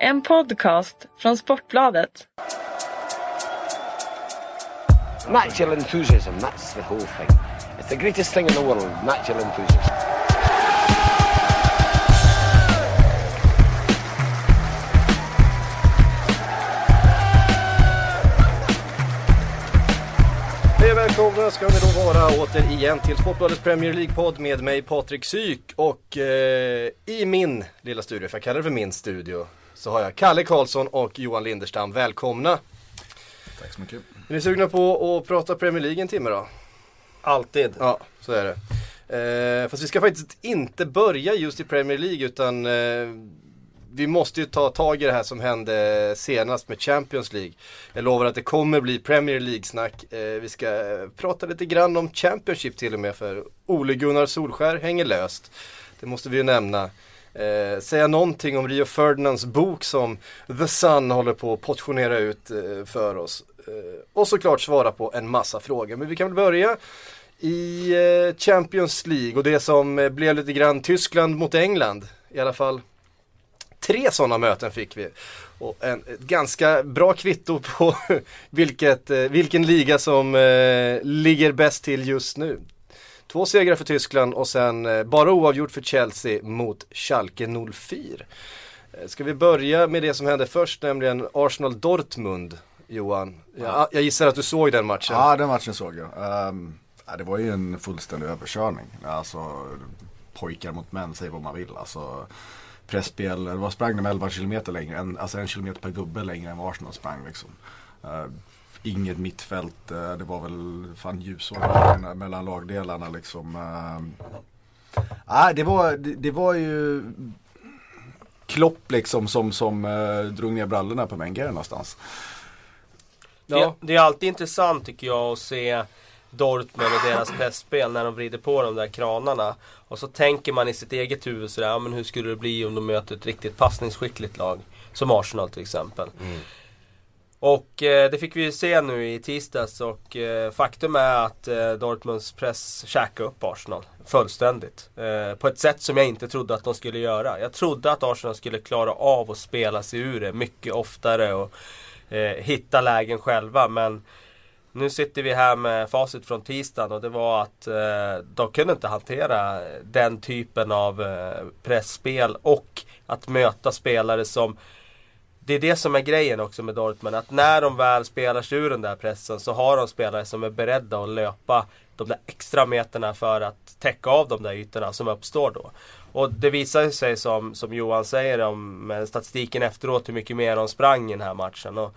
En podcast från Sportbladet. Natural enthusiasm, that's the whole thing. It's the greatest thing in the world, natural enthusiasm. Hej och välkomna ska ni då vara återigen till Sportbladets Premier League-podd med mig Patrik Syk och eh, i min lilla studio, för jag kallar det för min studio, så har jag Kalle Karlsson och Johan Linderstam. Välkomna! Tack så mycket. Är ni sugna på att prata Premier League en timme då? Alltid. Ja, så är det. Eh, fast vi ska faktiskt inte börja just i Premier League utan eh, vi måste ju ta tag i det här som hände senast med Champions League. Jag lovar att det kommer bli Premier League-snack. Eh, vi ska prata lite grann om Championship till och med för Ole Gunnar Solskär hänger löst. Det måste vi ju nämna. Eh, säga någonting om Rio Ferdinands bok som The Sun håller på att portionera ut eh, för oss. Eh, och såklart svara på en massa frågor. Men vi kan väl börja i eh, Champions League och det som eh, blev lite grann Tyskland mot England. I alla fall tre sådana möten fick vi. Och en, ett ganska bra kvitto på vilket, eh, vilken liga som eh, ligger bäst till just nu. Två segrar för Tyskland och sen eh, bara oavgjort för Chelsea mot Schalke 04. Eh, Ska vi börja med det som hände först, nämligen Arsenal-Dortmund, Johan? Jag, jag gissar att du såg den matchen. Ja, den matchen såg jag. Um, det var ju en fullständig överkörning. Alltså, pojkar mot män, säg vad man vill. Alltså, pressspel, det var sprang de 11 kilometer längre, en, alltså en kilometer per gubbe längre än vad Arsenal sprang liksom. Uh, inget mittfält, uh, det var väl fan ljusår mellan, mellan lagdelarna liksom. Ah, det, var, det, det var ju Klopp liksom som, som uh, drog ner brallorna på Wenger någonstans. Ja. Det, det är alltid intressant tycker jag att se Dortmund och deras pressspel när de vrider på de där kranarna. Och så tänker man i sitt eget huvud sådär, ja, men hur skulle det bli om de möter ett riktigt passningsskickligt lag? Som Arsenal till exempel. Och eh, det fick vi ju se nu i tisdags och eh, faktum är att eh, Dortmunds press käkade upp Arsenal fullständigt. Eh, på ett sätt som jag inte trodde att de skulle göra. Jag trodde att Arsenal skulle klara av att spela sig ur det mycket oftare och eh, hitta lägen själva. Men nu sitter vi här med facit från tisdagen och det var att eh, de kunde inte hantera den typen av eh, pressspel och att möta spelare som det är det som är grejen också med Dortmund. Att när de väl spelar sig ur den där pressen så har de spelare som är beredda att löpa de där extra meterna för att täcka av de där ytorna som uppstår då. Och det visar sig som, som Johan säger om med statistiken efteråt hur mycket mer de sprang i den här matchen. Och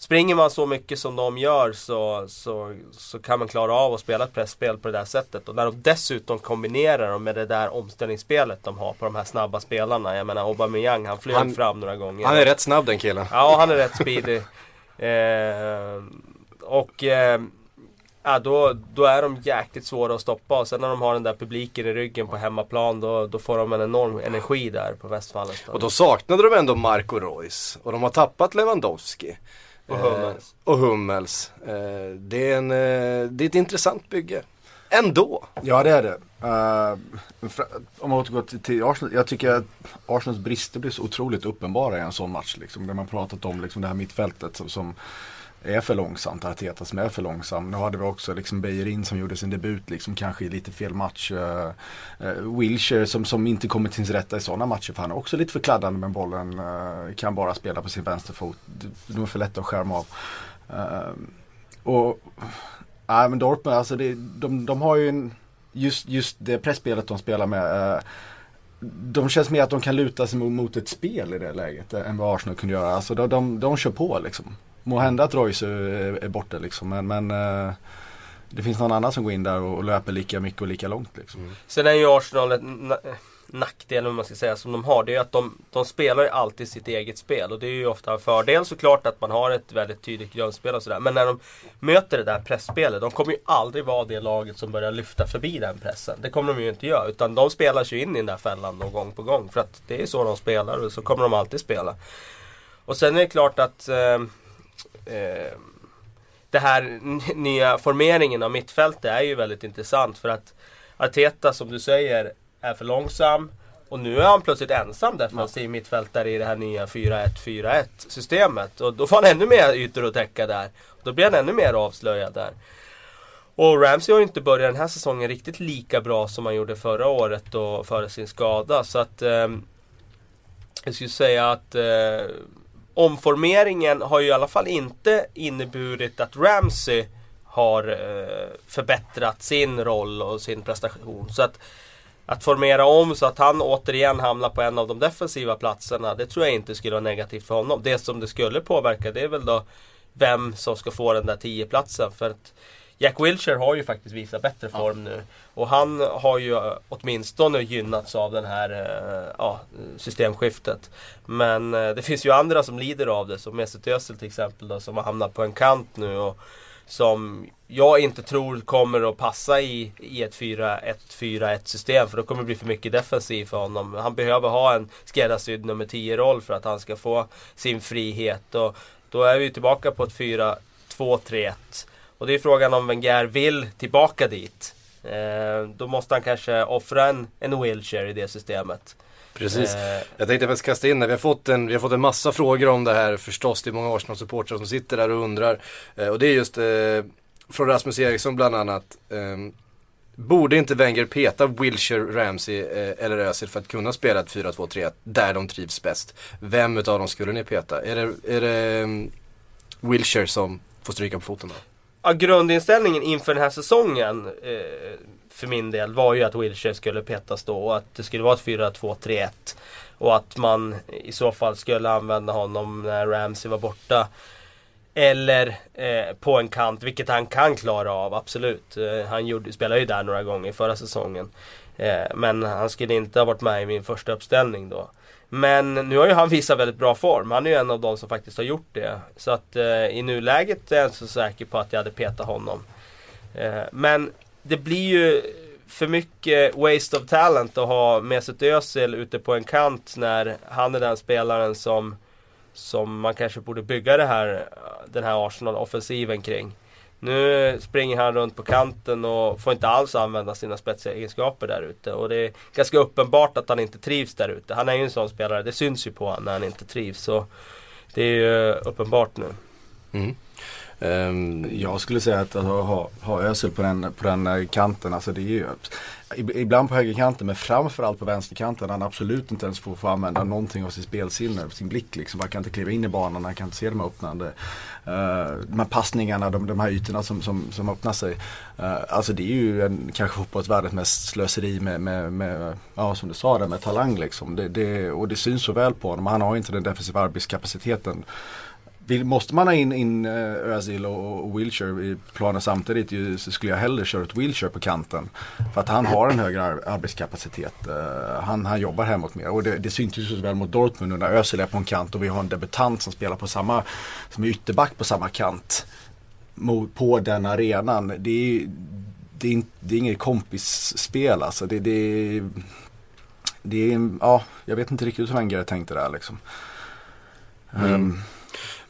springer man så mycket som de gör så, så, så kan man klara av att spela ett pressspel på det där sättet. Och när de dessutom kombinerar dem med det där omställningsspelet de har på de här snabba spelarna. Jag menar Aubameyang, han flög Han- fram några gånger. Han är rätt snabb den killen. Ja, han är rätt speedy. Eh, och eh, ja, då, då är de jäkligt svåra att stoppa. Och sen när de har den där publiken i ryggen på hemmaplan då, då får de en enorm energi där på Westfallen. Och då saknade de ändå Marco Reus och de har tappat Lewandowski. Och Eh, Hummels. och Hummels. Eh, det, är en, eh, det är ett intressant bygge. Ändå. Ja det är det. Uh, om man återgår till, till Arsenal. Jag tycker att Arsenals brister blir så otroligt uppenbara i en sån match. Liksom, där man pratat om liksom, det här mittfältet som, som är för långsamt. Arteta som är för långsam. Nu hade vi också liksom Beijerin som gjorde sin debut liksom kanske i lite fel match. Uh, uh, Wilshire som, som inte kommer till sin rätta i sådana matcher. För han är också lite för kladdande med bollen. Uh, kan bara spela på sin vänsterfot. De är för lätta att skärma av. Uh, och Nej men Dortmund, alltså det, de, de har ju en, just, just det pressspelet de spelar med. Uh, de känns mer att de kan luta sig mot, mot ett spel i det läget än vad Arsenal kunde göra. Alltså de, de, de kör på liksom. Må hända att Royce är, är borta liksom men, men eh, det finns någon annan som går in där och, och löper lika mycket och lika långt liksom. Mm. Sen är ju Arsenal ett na- nackdel, om man ska säga, som de har. Det är ju att de, de spelar ju alltid sitt eget spel. Och det är ju ofta en fördel såklart att man har ett väldigt tydligt grundspel och sådär. Men när de möter det där pressspelet, de kommer ju aldrig vara det laget som börjar lyfta förbi den pressen. Det kommer de ju inte göra. Utan de spelar sig in i den där fällan då, gång på gång. För att det är så de spelar och så kommer de alltid spela. Och sen är det klart att eh, eh, det här nya formeringen av mittfältet är ju väldigt intressant för att Arteta som du säger är för långsam och nu är han plötsligt ensam defensiv mittfältare i det här nya 4-1-4-1 systemet. Och då får han ännu mer ytor att täcka där. Då blir han ännu mer avslöjad där. Och Ramsey har ju inte börjat den här säsongen riktigt lika bra som han gjorde förra året och före sin skada. Så att eh, jag skulle säga att eh, omformeringen har ju i alla fall inte inneburit att Ramsey har eh, förbättrat sin roll och sin prestation. Så att, att formera om så att han återigen hamnar på en av de defensiva platserna, det tror jag inte skulle vara negativt för honom. Det som det skulle påverka det är väl då vem som ska få den där 10-platsen. För att Jack Wilshere har ju faktiskt visat bättre form nu. Och han har ju åtminstone gynnats av det här eh, ja, systemskiftet. Men eh, det finns ju andra som lider av det, som Mesut Özil till exempel då, som har hamnat på en kant nu. Och som jag inte tror kommer att passa i, i ett 4-1-4-1 system. För då kommer det bli för mycket defensiv för honom. Han behöver ha en skräddarsydd nummer 10-roll för att han ska få sin frihet. Och då är vi tillbaka på ett 4-2-3-1. Och det är frågan om Wenger vill tillbaka dit. Eh, då måste han kanske offra en, en wheelchair i det systemet. Precis. Eh, jag tänkte faktiskt kasta in det. Vi har, fått en, vi har fått en massa frågor om det här förstås. Det är många Arsenal-supportrar som sitter där och undrar. Eh, och det är just eh, från Rasmus Eriksson bland annat. Ehm, borde inte Wenger peta Wilshire, Ramsey eh, eller Özil för att kunna spela ett 4-2-3-1 där de trivs bäst? Vem utav dem skulle ni peta? Är det, är det um, Wilshire som får stryka på foten då? Ja, grundinställningen inför den här säsongen eh, för min del var ju att Wilshire skulle petas då och att det skulle vara ett 4-2-3-1. Och att man i så fall skulle använda honom när Ramsey var borta. Eller eh, på en kant, vilket han kan klara av, absolut. Eh, han gjorde, spelade ju där några gånger förra säsongen. Eh, men han skulle inte ha varit med i min första uppställning då. Men nu har ju han visat väldigt bra form. Han är ju en av de som faktiskt har gjort det. Så att eh, i nuläget är jag inte så säker på att jag hade petat honom. Eh, men det blir ju för mycket waste of talent att ha Mesut Özil ute på en kant när han är den spelaren som, som man kanske borde bygga det här, den här Arsenal-offensiven kring. Nu springer han runt på kanten och får inte alls använda sina spetsiga egenskaper där ute. Och det är ganska uppenbart att han inte trivs där ute. Han är ju en sån spelare, det syns ju på honom när han inte trivs. Så det är ju eh, uppenbart nu. Mm. Ehm, Jag skulle säga att alltså, ha, ha Özil på den, på den eh, kanten, alltså det är ju Ibland på högerkanten men framförallt på vänsterkanten. Han absolut inte ens får, får använda någonting av sitt spelsinne, sin blick liksom. Han kan inte kliva in i banan, han kan inte se de här öppnande. Uh, de här passningarna, de, de här ytorna som, som, som öppnar sig. Uh, alltså det är ju en, kanske fotbollsvärldens mest slöseri med, med, med, ja som du sa där, med talang liksom. Det, det, och det syns så väl på honom. Han har inte den defensiva arbetskapaciteten vill, måste man ha in, in uh, Özil och, och Wilshire i planen samtidigt ju, så skulle jag hellre köra ett Wilshire på kanten. För att han har en högre ar arbetskapacitet. Uh, han, han jobbar hemåt mer och det, det syntes ju så väl mot Dortmund när Özil är på en kant och vi har en debutant som spelar på samma, som är ytterback på samma kant. Mot, på den arenan. Det är, det är, det är inget kompisspel alltså. Det, det, det är, ja, jag vet inte riktigt hur Wenger tänkte där liksom. Mm. Um,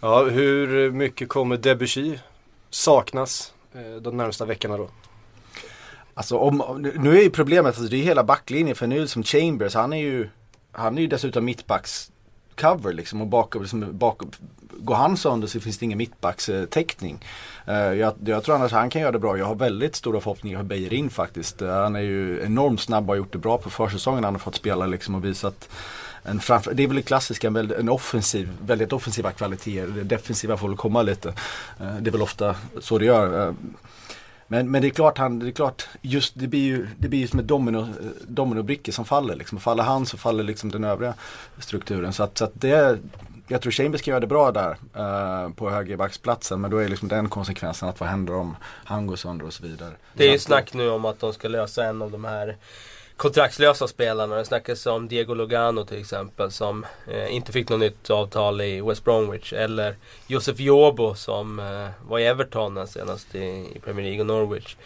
Ja, hur mycket kommer Debussy saknas eh, de närmsta veckorna då? Alltså om, nu är ju problemet, alltså det är hela backlinjen för nu som Chambers, han är ju, han är ju dessutom mittbacks cover liksom och bakom, liksom, bakom går han sönder så finns det ingen mittbackstäckning. Uh, eh, jag, jag, tror annars han kan göra det bra. Jag har väldigt stora förhoppningar på Beijerin faktiskt. Uh, han är ju enormt snabb och har gjort det bra på försäsongen. Han har fått spela liksom och visat en framför, det är väl klassiska, en, en offensiv, väldigt offensiva kvaliteter. Det defensiva får väl komma lite. Eh, det är väl ofta så det gör. Eh, men, men det är klart, han, det är klart just, det blir ju, det blir ju som ett domino, dominobrickor som faller. Liksom. Faller han så faller liksom den övriga strukturen. Så att, så att det, jag tror Chambers kan göra det bra där på högerbacksplatsen. Men då är liksom den konsekvensen att vad händer om han går sönder och så vidare. Det är ju snack nu om att de ska lösa en av de här kontraktslösa spelarna. Det snackas om Diego Lugano till exempel som eh, inte fick något nytt avtal i West Bromwich. Eller Josef Jobo som eh, var i Everton senast i, i, Premier League och Norwich.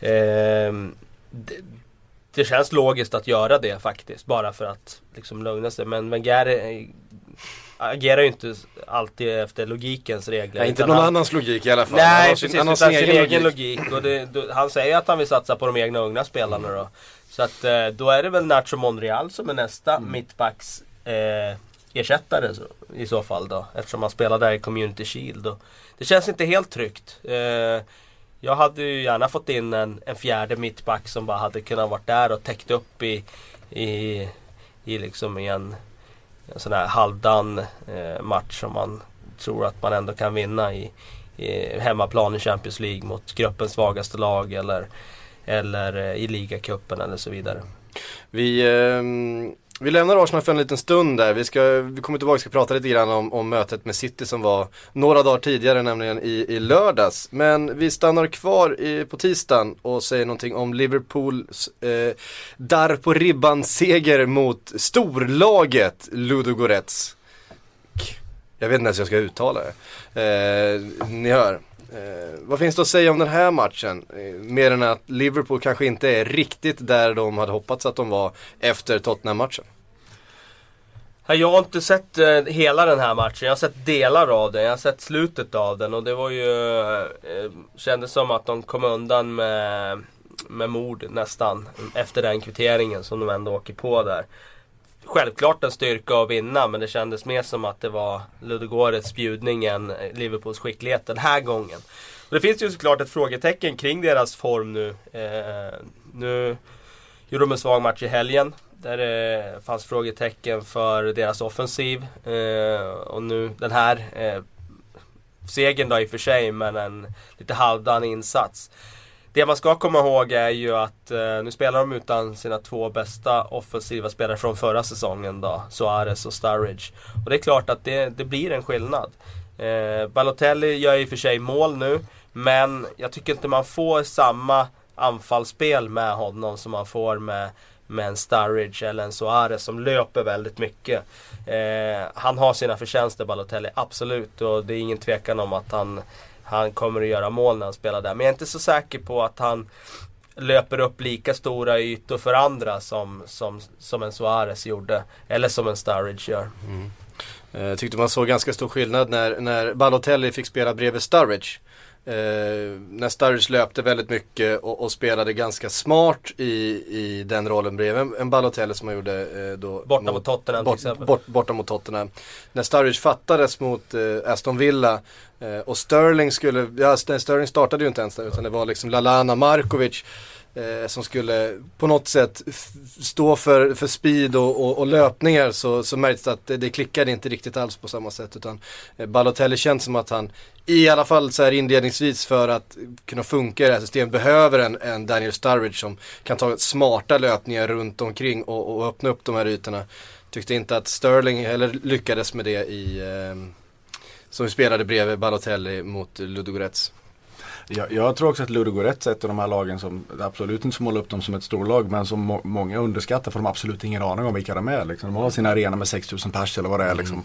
Eh, det, det, känns logiskt att göra det faktiskt. Bara för att liksom lugna sig. Men Wenger eh, agerar ju inte alltid efter logikens regler. Nej, inte någon han, annans logik i alla fall. Nej, precis. Sin, utan sin egen logik. logik. Och det, då, han säger att han vill satsa på de egna unga spelarna då. Så att eh, då är det väl Nacho Monreal som är nästa mittbacks eh, ersättare så, i så fall då. Eftersom han spelar där i Community Shield. Och det känns inte helt tryggt. Eh, jag hade ju gärna fått in en, en fjärde mittback som bara hade kunnat vara där och täckt upp i, i, i liksom en, en sån här halvdan eh, match som man tror att man ändå kan vinna i, i hemmaplan i Champions League mot gruppens svagaste lag eller, eller eh, i ligacupen eller så vidare. Vi, ehm, vi lämnar Arsenal för en liten stund där. Vi, ska, vi kommer tillbaka och ska prata lite grann om, om mötet med City som var några dagar tidigare, nämligen i, i lördags. Men vi stannar kvar i, på tisdagen och säger någonting om Liverpools eh, där på ribban seger mot storlaget Ludogorets. Jag vet inte ens hur jag ska uttala det. Eh, ni hör. Eh, vad finns det att säga om den här matchen? Eh, mer än att Liverpool kanske inte är riktigt där de hade hoppats att de var efter Tottenham-matchen. Jag har inte sett eh, hela den här matchen. Jag har sett delar av den. Jag har sett slutet av den och det var ju... Eh, kändes som att de kom undan med, med mord nästan. Efter den kvitteringen som de ändå åker på där. Självklart en styrka att vinna men det kändes mer som att det var Ludogorets bjudning än eh, Liverpools skicklighet den här gången. Och det finns ju såklart ett frågetecken kring deras form nu. Eh, nu gjorde de en svag match i helgen. Där det fanns frågetecken för deras offensiv. Eh, och nu den här eh, segern då i och för sig men en lite halvdan insats. Det man ska komma ihåg är ju att eh, nu spelar de utan sina två bästa offensiva spelare från förra säsongen då. Suarez och Sturridge. Och det är klart att det, det blir en skillnad. Eh, Balotelli gör i och för sig mål nu. Men jag tycker inte man får samma anfallsspel med honom som man får med, med en Sturridge eller en Suarez som löper väldigt mycket. Eh, han har sina förtjänster Balotelli, absolut. Och det är ingen tvekan om att han, han kommer att göra mål när han spelar där. Men jag är inte så säker på att han löper upp lika stora ytor för andra som, som, som en Suarez gjorde. Eller som en Sturridge gör. Jag tyckte man såg ganska stor skillnad när, när Balotelli fick spela bredvid Sturridge. Eh, när Sturridge löpte väldigt mycket och, och spelade ganska smart i, i den rollen bredvid en, Balotelli som han gjorde eh, då Borta mot Tottenham till bort, exempel. bort, borta mot Tottenham. När Sturridge fattades mot eh, Aston Villa eh, och Sterling skulle, ja Sterling startade ju inte ens där utan det var liksom Lalana Markovic eh, som skulle på något sätt stå för, för speed och, och, och löpningar så, så märktes det att det, det klickade inte riktigt alls på samma sätt utan eh, Balotelli känns som att han i alla fall så här inledningsvis för att kunna funka i det här systemet behöver en, en Daniel Sturridge som kan ta smarta löpningar runt omkring och, och öppna upp de här ytorna. Tyckte inte att Sterling heller lyckades med det i eh, som vi spelade bredvid Balotelli mot Ludogorets. Jag, jag tror också att Ludogorets är ett av de här lagen som absolut inte får måla upp dem som ett storlag men som må, många underskattar för de har absolut ingen aning om vilka de är. Liksom. De har sin arena med 6000 pers eller vad det är. Liksom.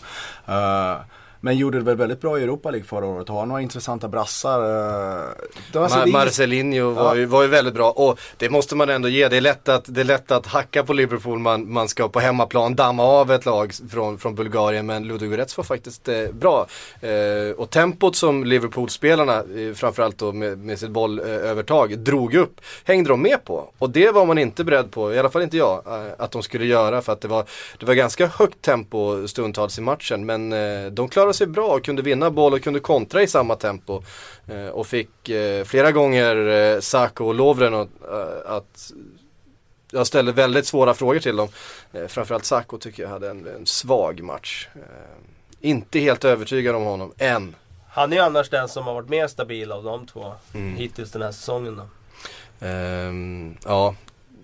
Uh, men gjorde det väl väldigt bra i Europa League förra året. Har några intressanta brassar. Uh, det var så Mar- Marcelinho var, Ja. ju, var ju väldigt bra och det måste man ändå ge. Det är lätt att, det är lätt att hacka på Liverpool. Man, man ska på hemmaplan damma av ett lag från, från Bulgarien men Ludogorets var faktiskt eh, bra. Eh, och tempot som Liverpool-spelarna, eh, framförallt då med, med sitt bollövertag, drog upp, hängde de med på. Och det var man inte beredd på, i alla fall inte jag, eh, att de skulle göra för att det var, det var ganska högt tempo stundtals i matchen. Men eh, de klarade sig bra och kunde vinna boll och kunde kontra i samma tempo. Eh, och fick eh, flera gånger eh, Sako och Lovren att, eh, att jag ställde väldigt svåra frågor till dem. Eh, framförallt Sako tycker jag hade en, en svag match. Eh, inte helt övertygad om honom, än. Han är ju annars den som har varit mer stabil av de två Mm. hittills den här säsongen. Då. Ehm, ja,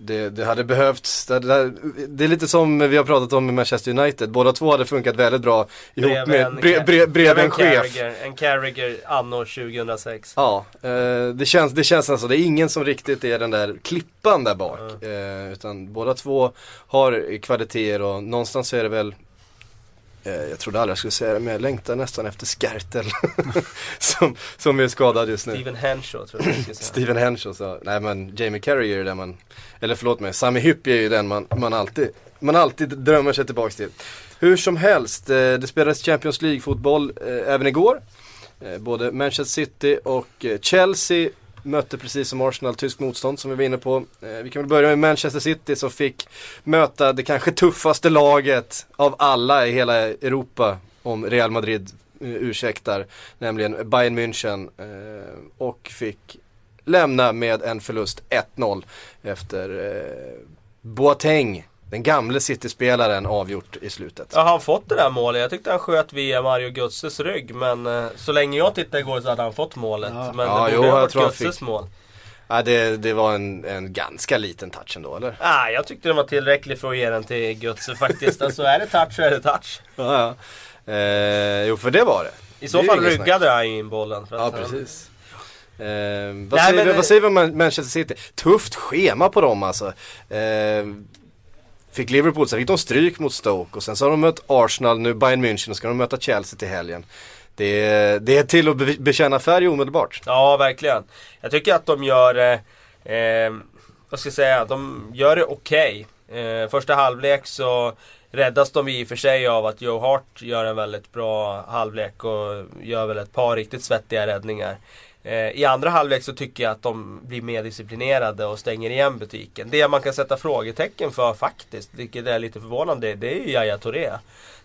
det, det hade behövts. Det, det, det är lite som vi har pratat om med Manchester United. Båda två hade funkat väldigt bra ihop med, bre, bre, bredvid en chef. Carragher, en Carragher anno 2006. Ja, eh, det, känns, det känns alltså, det är ingen som riktigt är den där klippan där bak. Eh, utan båda två har kvaliteter och någonstans är det väl jag trodde aldrig jag skulle säga det men jag längtar nästan efter Skertel. som, som är skadad just nu. Steven Henshaw tror jag jag. Steven Henshaw sa, nej men Jamie Carragher är den man, eller förlåt mig, Sami Hyppie är ju den man, man alltid, man alltid drömmer sig tillbaks till. Hur som helst, eh, det spelades Champions League-fotboll eh, även igår. Eh, både Manchester City och eh, Chelsea mötte precis som Arsenal tysk motstånd som vi var inne på. Eh, vi kan väl börja med Manchester City som fick möta det kanske tuffaste laget av alla i hela Europa om Real Madrid eh, ursäktar, nämligen Bayern München. Eh, och fick lämna med en förlust 1-0 efter Boateng den gamle City-spelaren avgjort i slutet. Ja, han fått det där målet. Jag tyckte han sköt via Mario Götzes rygg. Men eh, så länge jag tittade igår så hade han fått målet. Ja. Men ja, det jo, borde ha jag varit Götzes fick- mål. Ja, det, det var en, en ganska liten touch ändå, eller? Ah, jag tyckte den var tillräcklig för att ge den till Götze faktiskt. Alltså är det touch så är det touch. Ja, ja. Eh, jo, för det var det. I så Det fall ryggade han in bollen. För Ja, precis. Eh, vad, Nej, säger men- vad säger vi om Man- Manchester City? Tufft schema på dem alltså. Eh, fick Liverpool, sen fick de stryk mot Stoke och sen så har de mött Arsenal, nu Bayern München och ska de möta Chelsea till helgen. Det är, det är till att be- bekänna färg omedelbart. Ja, verkligen. Jag tycker att de gör eh, eh, vad ska jag säga, de gör det okej. Eh, första halvlek så räddas de i och för sig av att Joe Hart gör en väldigt bra halvlek och gör väl ett par riktigt svettiga räddningar. Eh, I andra halvlek så tycker jag att de blir mer disciplinerade och stänger igen butiken. Det man kan sätta frågetecken för faktiskt, vilket är lite förvånande, det är ju Yahya Touré.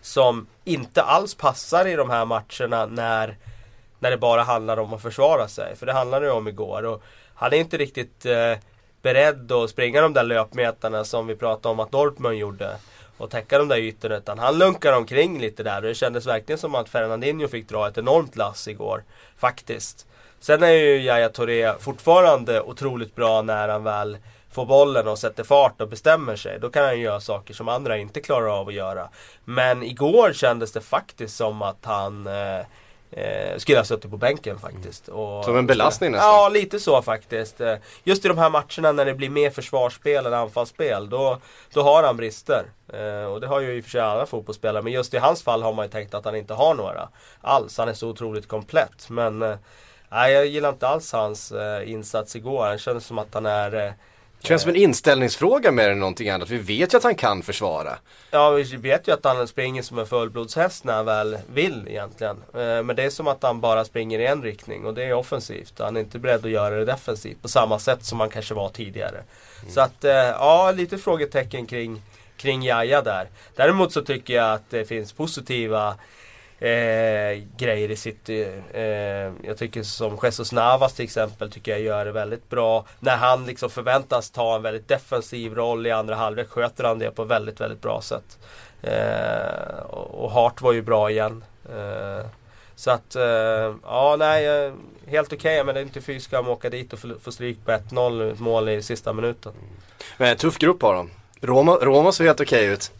Som inte alls passar i de här matcherna när när det bara handlar om att försvara sig. För det handlade ju om igår. Och han är inte riktigt eh, beredd att springa de där löpmetarna som vi pratade om att Dortmund gjorde. Och täcka de där ytorna. Utan han lunkar omkring lite där. Och det kändes verkligen som att Fernandinho fick dra ett enormt lass igår. Faktiskt. Sen är ju Yahya Touré fortfarande otroligt bra när han väl får bollen och sätter fart och bestämmer sig. Då kan han göra saker som andra inte klarar av att göra. Men igår kändes det faktiskt som att han eh, eh, skulle ha suttit på bänken faktiskt. Och, Som en belastning nästan. Ja, lite så faktiskt. Eh, Just i de här matcherna när det blir mer försvarsspel än anfallsspel, då, då har han brister. Eh, och det har ju i och för sig alla fotbollsspelare, men just i hans fall har man ju tänkt att han inte har några alls. Han är så otroligt komplett. Men eh, nej, jag gillar inte alls hans eh, insats igår. Han kändes som att han är eh, Känns som en inställningsfråga mer än någonting annat. Vi vet ju att han kan försvara. Ja, vi vet ju att han springer som en fullblodshäst när han väl vill egentligen. Eh, Men det är som att han bara springer i en riktning och det är offensivt. Han är inte beredd att göra det defensivt på samma sätt som han kanske var tidigare. Så att, eh, ja, lite frågetecken kring, kring Jaja där. Däremot så tycker jag att det finns positiva eh, grejer i City. Eh, eh, jag tycker som Jesus Navas till exempel tycker jag gör det väldigt bra. När han liksom förväntas ta en väldigt defensiv roll i andra halvlek sköter han det på väldigt, väldigt bra sätt. Eh, och Hart var ju bra igen. Eh, så att, eh, ja nej, eh, helt okej men det är inte fy skam att åka dit och få stryk på 1-0 ett mål i sista minuten. Men en tuff grupp har de. Roma, Roma såg helt okej ut.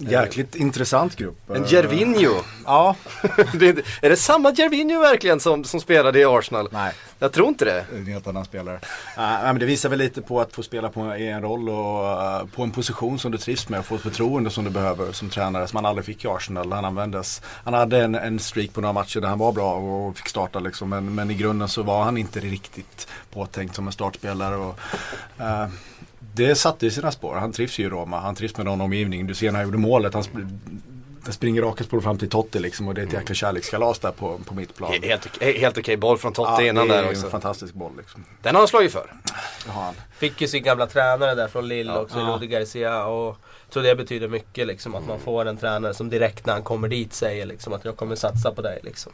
Jäkligt intressant grupp. En Eh, Gervinho. Ja, det är, är det samma Gervinho verkligen som, som spelade i Arsenal? nej. Jag tror inte det. En helt annan spelare. Uh, men det visar väl lite på att få spela på, i en roll och eh, på en position som du trivs med och få ett förtroende som du behöver som tränare som han aldrig fick i Arsenal. Han användes. Han hade en, en streak på några matcher där han var bra och fick starta liksom. Men, men i grunden så var han inte riktigt påtänkt som en startspelare. Och, eh, det satte i sina spår. Han trivs ju i Roma. Han trivs med någon omgivning. Du ser när han gjorde målet. Han sp- den springer rakt på fram till Totti liksom och det är ett jäkla kärlekskalas där på, på mitt plan. He- Helt, okej- helt okej boll från Totte innan det är där också. en fantastisk boll liksom. Den har han slagit för. Det har han. Fick ju sin gamla tränare där från Lille också, Ja. Rudi Garcia. Och tror det betyder mycket liksom att man får en tränare som direkt när han kommer dit säger liksom att jag kommer satsa på dig liksom.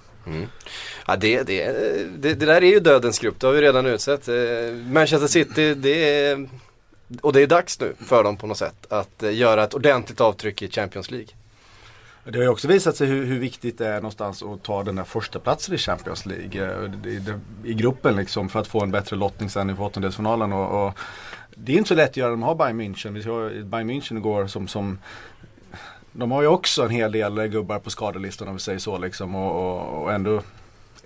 Ja, det, det, det, det där är ju dödens grupp, det har vi redan utsett. Eh, Manchester City, det är, och det är dags nu för dem på något sätt att eh, göra ett ordentligt avtryck i Champions League. Det har ju också visat sig hur, hur viktigt det är någonstans att ta den där första platsen i Champions League. Eh, I, I gruppen liksom för att få en bättre lottning sen i åttondelsfinalen. Och, och det är inte så lätt att göra, de har Bayern München. Vi såg Bayern München igår som, som de har ju också en hel del gubbar på skadelistan om vi säger så liksom. Och, och, och ändå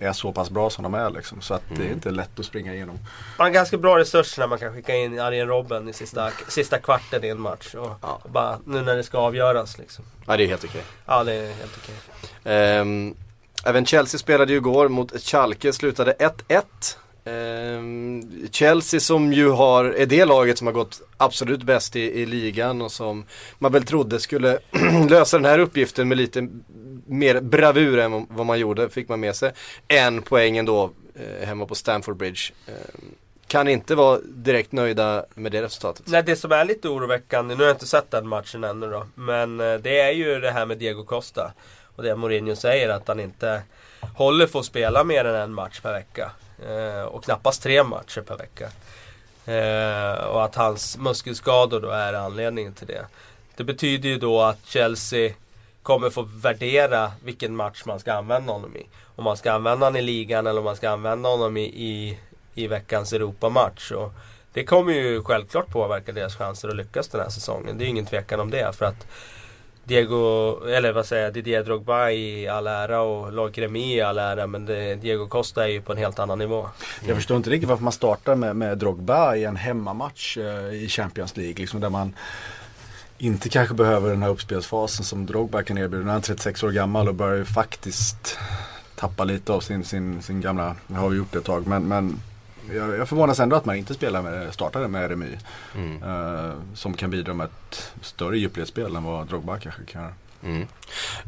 är så pass bra som de är liksom. Så att det är inte lätt att springa igenom. Man har ganska bra resurser när man kan skicka in Arjen Robben i sista, sista kvarten i en match. Och Ja. och bara nu när det ska avgöras liksom. Ja, det är helt okej. Ja, det är helt okej. Ehm, även Chelsea spelade ju igår mot Schalke, slutade 1-1. Ehm, Chelsea som ju har, är det laget som har gått absolut bäst i, i ligan och som man väl trodde skulle lösa den här uppgiften med lite mer bravur än vad- man gjorde, fick man med sig. En poäng ändå eh, hemma på Stamford Bridge. Eh, kan inte vara direkt nöjda med det resultatet. Nej, det som är lite oroväckande, nu har jag inte sett den matchen ännu då, men eh, det är ju det här med Diego Costa. Och det Mourinho säger att han inte håller för att spela mer än en match per vecka. Eh, och knappast tre matcher per vecka. Eh, och att hans muskelskador då är anledningen till det. Det betyder ju då att Chelsea kommer få värdera vilken match man ska använda honom i. Om man ska använda honom i ligan eller om man ska använda honom i, i, i veckans Europamatch. Och det kommer ju självklart påverka deras chanser att lyckas den här säsongen. Det är ju ingen tvekan om det. För att Diego, eller vad säger jag, Didier Drogba i all ära och Loic Remy i all ära. Men det, Diego Costa är ju på en helt annan nivå. Jag förstår inte riktigt varför man startar med, med Drogba i en hemmamatch eh, i Champions League. Liksom där man inte kanske behöver den här uppspelsfasen som Drogba kan erbjuda. Han är 36 år gammal och börjar ju faktiskt tappa lite av sin, sin, sin gamla, det har vi gjort ett tag. Men, men jag, jag förvånas ändå att man inte spelar med, startade med Remy. Mm. Eh, som kan bidra med ett större djupledsspel än vad Drogba kanske kan göra. Mm.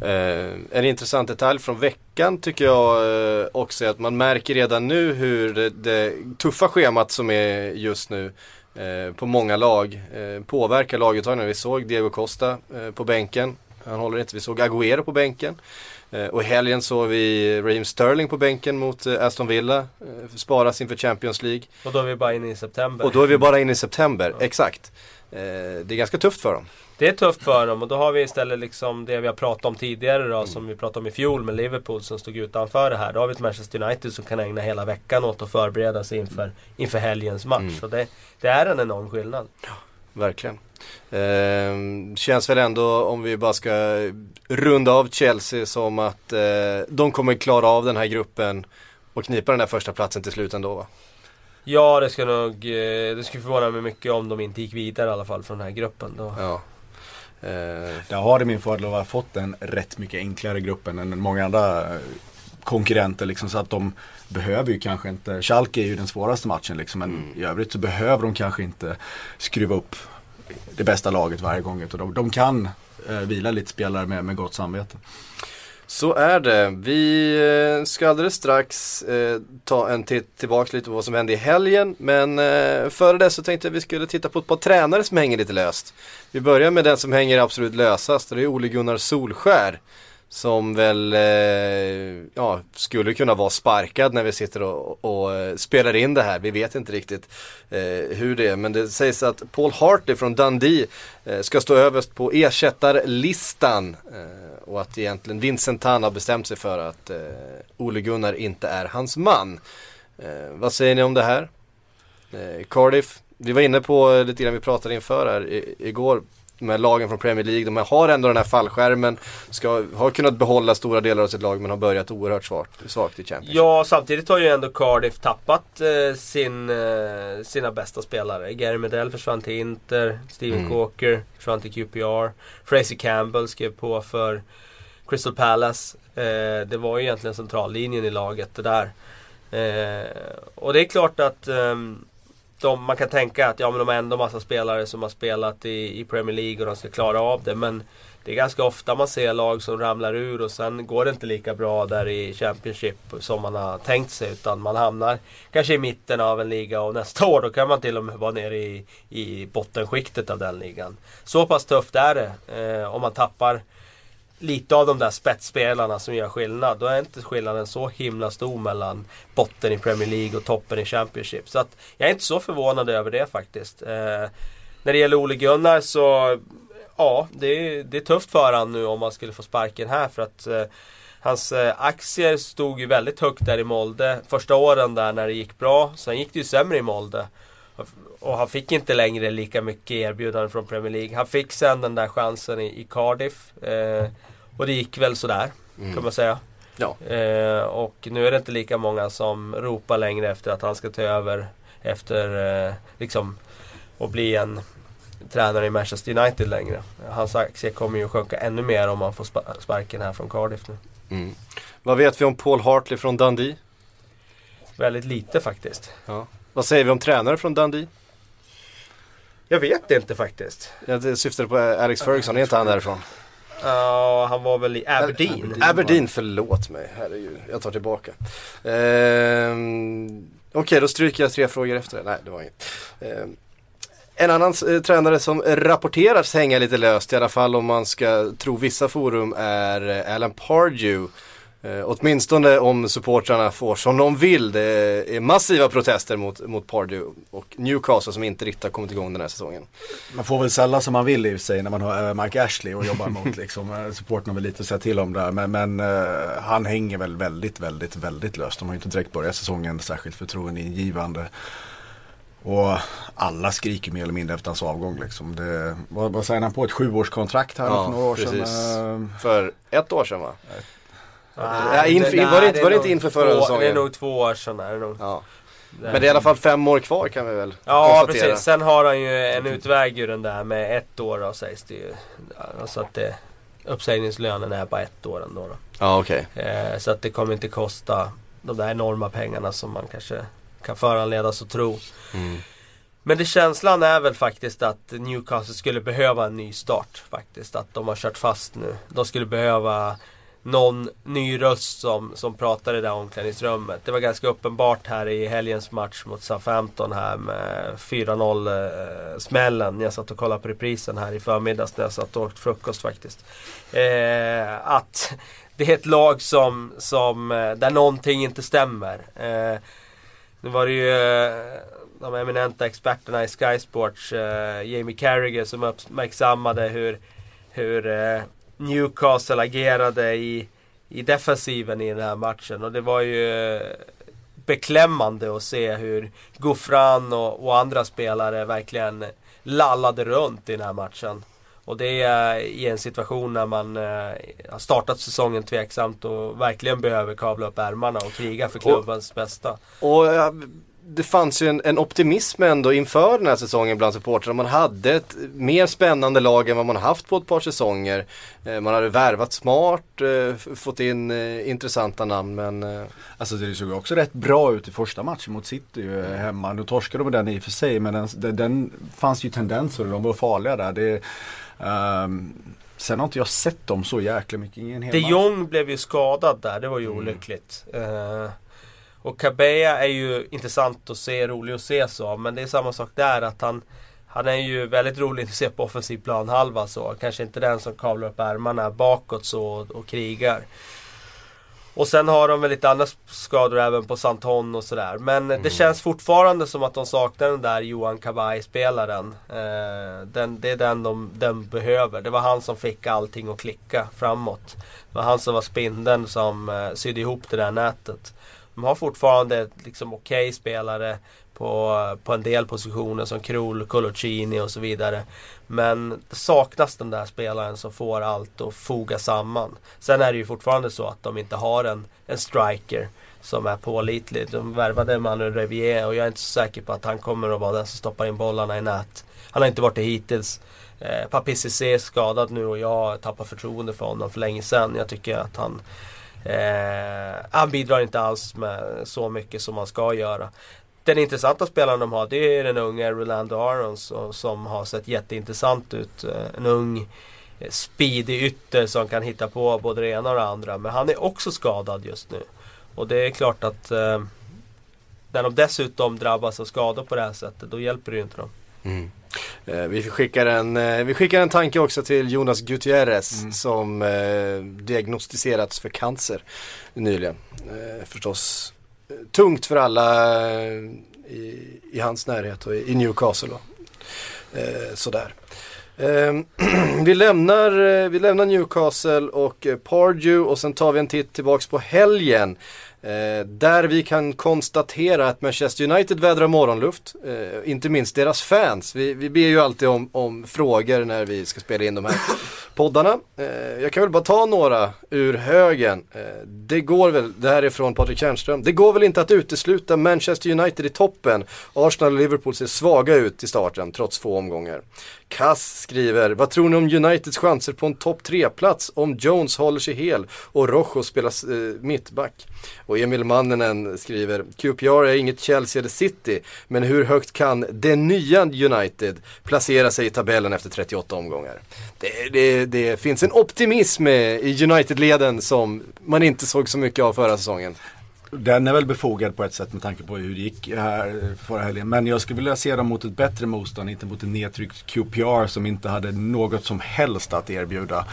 Eh, en intressant detalj från veckan tycker jag eh, också är att man märker redan nu hur det, det tuffa schemat som är just nu eh, på många lag eh, påverkar laguttagningen. Vi såg Diego Costa eh, på bänken. Han håller inte. Vi såg Agüero på bänken. Eh, och i helgen såg vi Raheem Sterling på bänken mot eh, Aston Villa. Sparas inför Champions League. Och då är vi bara inne i september. Och då är vi bara inne i september, exakt. Eh, det är ganska tufft för dem. Det är tufft för dem och då har vi istället liksom det vi har pratat om tidigare då, som vi pratade om i fjol med Liverpool som stod utanför det här. Då har vi ett Manchester United som kan ägna hela veckan åt att förbereda sig inför, inför helgens match. Mm. Så det, det är en enorm skillnad. Verkligen. Eh, känns väl ändå om vi bara ska runda av Chelsea som att eh, de kommer klara av den här gruppen och knipa den där första platsen till slut ändå va? Ja, det nog... eh, Det skulle förvåna mig mycket om de inte gick vidare i alla fall från den här gruppen. Då. Ja. Eh, Där har det min fördel att ha fått en rätt mycket enklare gruppen än många andra eh, konkurrenter liksom så att de behöver ju kanske inte, Schalke är ju den svåraste matchen liksom men i övrigt så behöver de kanske inte skruva upp det bästa laget varje gång utan de, de kan eh, vila lite spelare med, med gott samvete så är det. Vi eh, ska alldeles strax eh, ta en titt tillbaka lite på vad som hände i helgen. Men eh, före det så tänkte jag att vi skulle titta på ett par tränare som hänger lite löst. Vi börjar med den som hänger absolut lösast och det är Ole Gunnar Solskär. Som väl, eh, ja, skulle kunna vara sparkad när vi sitter och, och och, spelar in det här. Vi vet inte riktigt eh, hur det är. Men det sägs att Paul Hartley från Dundee eh, ska stå överst på ersättarlistan. Eh, och att egentligen Vincent Tan har bestämt sig för att eh, Ole Gunnar inte är hans man. Eh, vad säger ni om det här? Eh, Cardiff, vi var inne på eh, lite grann, vi pratade inför här i, igår. De här lagen från Premier League, de har ändå den här fallskärmen. Ska, har kunnat behålla stora delar av sitt lag men har börjat oerhört svagt, svagt i Championship. Ja, samtidigt har ju ändå Cardiff tappat eh, sin, eh, sina bästa spelare. Gary Medell försvann till Inter, Steven Mm. Walker försvann till QPR. Fraser Campbell skrev på för Crystal Palace. Eh, det var ju egentligen centrallinjen i laget det där. Eh, och det är klart att ehm, de, man kan tänka att ja, men de har ändå massa spelare som har spelat i, i Premier League och de ska klara av det. Men det är ganska ofta man ser lag som ramlar ur och sen går det inte lika bra där i Championship som man har tänkt sig. Utan man hamnar kanske i mitten av en liga och nästa år då kan man till och med vara nere i, i bottenskiktet av den ligan. Så pass tufft är det eh, om man tappar lite av de där spetsspelarna som gör skillnad. Då är inte skillnaden så himla stor mellan botten i Premier League och toppen i Championship. Så att jag är inte så förvånad över det faktiskt. Eh, när det gäller Ole Gunnar så Ja, det är, det är tufft för han nu om han skulle få sparken här för att eh, Hans eh, aktier stod ju väldigt högt där i Molde första åren där när det gick bra. Sen gick det ju sämre i Molde. Och han fick inte längre lika mycket erbjudanden från Premier League. Han fick sen den där chansen i, i Cardiff. Eh, och det gick väl sådär, kan man säga. Ja. Eh, och nu är det inte lika många som ropar längre efter att han ska ta över efter eh, liksom och bli en tränare i Manchester United längre. Hans aktie kommer ju sjunka ännu mer om han får spa- sparken här från Cardiff nu. Mm. Vad vet vi om Paul Hartley från Dundee? Väldigt lite faktiskt. Ja. Vad säger vi om tränare från Dundee? Jag vet inte faktiskt. Jag syftade på Alex Ferguson, är inte han därifrån? Ja, han var väl i Aberdeen. Aberdeen, förlåt mig. Herregud, jag tar tillbaka. Ehm, Okej, då stryker jag tre frågor efter det. Nej, det var inget. Ehm, en annan eh, tränare som rapporteras hänga lite löst, i alla fall om man ska tro vissa forum, är eh, Alan Pardew. Eh, åtminstone om supportrarna får som de vill. Det är massiva protester mot, mot Pardew och Newcastle som inte riktigt har kommit igång den här säsongen. Man får väl sälja som man vill i sig när man har eh, Mike Ashley och jobbar mot liksom. Eh, Supporten har väl lite att säga till om där. Men, men eh, han hänger väl väldigt, väldigt, väldigt löst. De har ju inte direkt börjat säsongen särskilt förtroendeingivande. Och alla skriker mer eller mindre efter hans avgång liksom. Det, vad, vad säger han på? Ett sjuårskontrakt här Ja, för några år precis. sedan. Eh, För ett år sedan va? Nej, Ja, inför- det- var det inte- var det inte inför förra säsongen? Det är nog två år sedan. Är det nog. Ja. Men det är i alla fall fem år kvar kan vi väl Ja konstatera. precis, sen har han ju en utväg ur den där med ett år då sägs det ju. Alltså att det, uppsägningslönen är bara ett år ändå då. Ja okej. Eh, så att det kommer inte kosta de där enorma pengarna som man kanske kan föranledas att tro. Mm. Men det känslan är väl faktiskt att Newcastle skulle behöva en ny start faktiskt. Att de har kört fast nu. De skulle behöva någon ny röst som, som pratar i det där omklädningsrummet. Det var ganska uppenbart här i helgens match mot Southampton här med 4-0 eh, smällen. Jag satt och kollade på reprisen här i förmiddags när jag satt och åt frukost faktiskt. Eh, att det är ett lag som, som eh, där någonting inte stämmer. Eh, nu var det ju eh, de eminenta experterna i Sky Sports, eh, Jamie Carragher, som uppmärksammade hur, hur eh, Newcastle agerade i, i defensiven i den här matchen. Och det var ju eh, beklämmande att se hur Gouffran och, och andra spelare verkligen lallade runt i den här matchen. Och det är i en situation när man eh, har startat säsongen tveksamt och verkligen behöver kavla upp ärmarna och kriga för klubbens bästa. Och ja, det fanns ju en, en optimism ändå inför den här säsongen bland supportrarna. Man hade ett mer spännande lag än vad man haft på ett par säsonger. Eh, man hade värvat smart, eh, fått in eh, intressanta namn men Alltså det såg också rätt bra ut i första matchen mot City ju, hemma. Nu torskade de den i och för sig men den, den, den fanns ju tendenser och de var farliga där. Det, ehm, sen har inte jag sett dem så jäkla mycket. Ingen hel De. Jong blev ju skadad där, det var ju olyckligt. Eh, och Cabea är ju intressant att se, rolig att se så. Men det är samma sak där att han Han är ju väldigt rolig att se på offensiv planhalva så. Kanske inte den som kavlar upp ärmarna bakåt så och, och krigar. Och sen har de väl lite andra skador även på Santon och sådär. Men det känns fortfarande som att de saknar den där Johan Kabay-spelaren. Eh, den, det är den de den behöver. Det var han som fick allting att klicka framåt. Det var han som var spindeln som eh, sydde ihop det där nätet. De har fortfarande liksom okej spelare på, på en del positioner som Krul, Colocini och så vidare. Men det saknas den där spelaren som får allt att foga samman. Sen är det ju fortfarande så att de inte har en, en striker som är pålitlig. De värvade Manuel Revier och jag är inte så säker på att han kommer att vara den som stoppar in bollarna i nät. Han har inte varit det hittills. Eh, Papi CC är skadad nu och jag tappar förtroende för honom för länge sedan. Jag tycker att han Eh, han bidrar inte alls med så mycket som man ska göra. Den intressanta spelaren de har det är den unge Rolando Arons som har sett jätteintressant ut. Eh, en ung eh, speedig ytter som kan hitta på både det ena och det andra. Men han är också skadad just nu. Och det är klart att eh, när de dessutom drabbas av skador på det här sättet då hjälper det ju inte dem. Mm vi, skickar en, eh, vi skickar en tanke också till Jonas Gutierrez som eh, diagnostiserats för cancer nyligen. Eh, förstås eh, tungt för alla eh, i, i hans närhet och i, Newcastle. Eh, sådär. Eh, vi, lämnar, eh, vi lämnar Newcastle och eh, Pardew och sen tar vi en titt tillbaks på helgen. Eh, där vi kan konstatera att Manchester United vädrar morgonluft. Eh, inte minst deras fans. Vi, vi ber ju alltid om, om frågor när vi ska spela in de här poddarna. Eh, jag kan väl bara ta några ur högen. Eh, det går väl, det här är från Patrik Tjärnström. Det går väl inte att utesluta Manchester United i toppen. Arsenal och Liverpool ser svaga ut i starten trots få omgångar. Kass skriver, vad tror ni om Uniteds chanser på en topp 3-plats om Jones håller sig hel och Rojo spelar eh, mittback? Och Emil Manninen skriver, QPR är inget Chelsea eller City, men hur högt kan det nya United placera sig i tabellen efter 38 omgångar? Det, det det, det finns en optimism eh, i United-leden som man inte såg så mycket av förra säsongen. Den är väl befogad på ett sätt med tanke på hur det gick här eh, förra helgen. Men jag skulle vilja se dem mot ett bättre motstånd, inte mot en nedtryckt QPR som inte hade något som helst att erbjuda.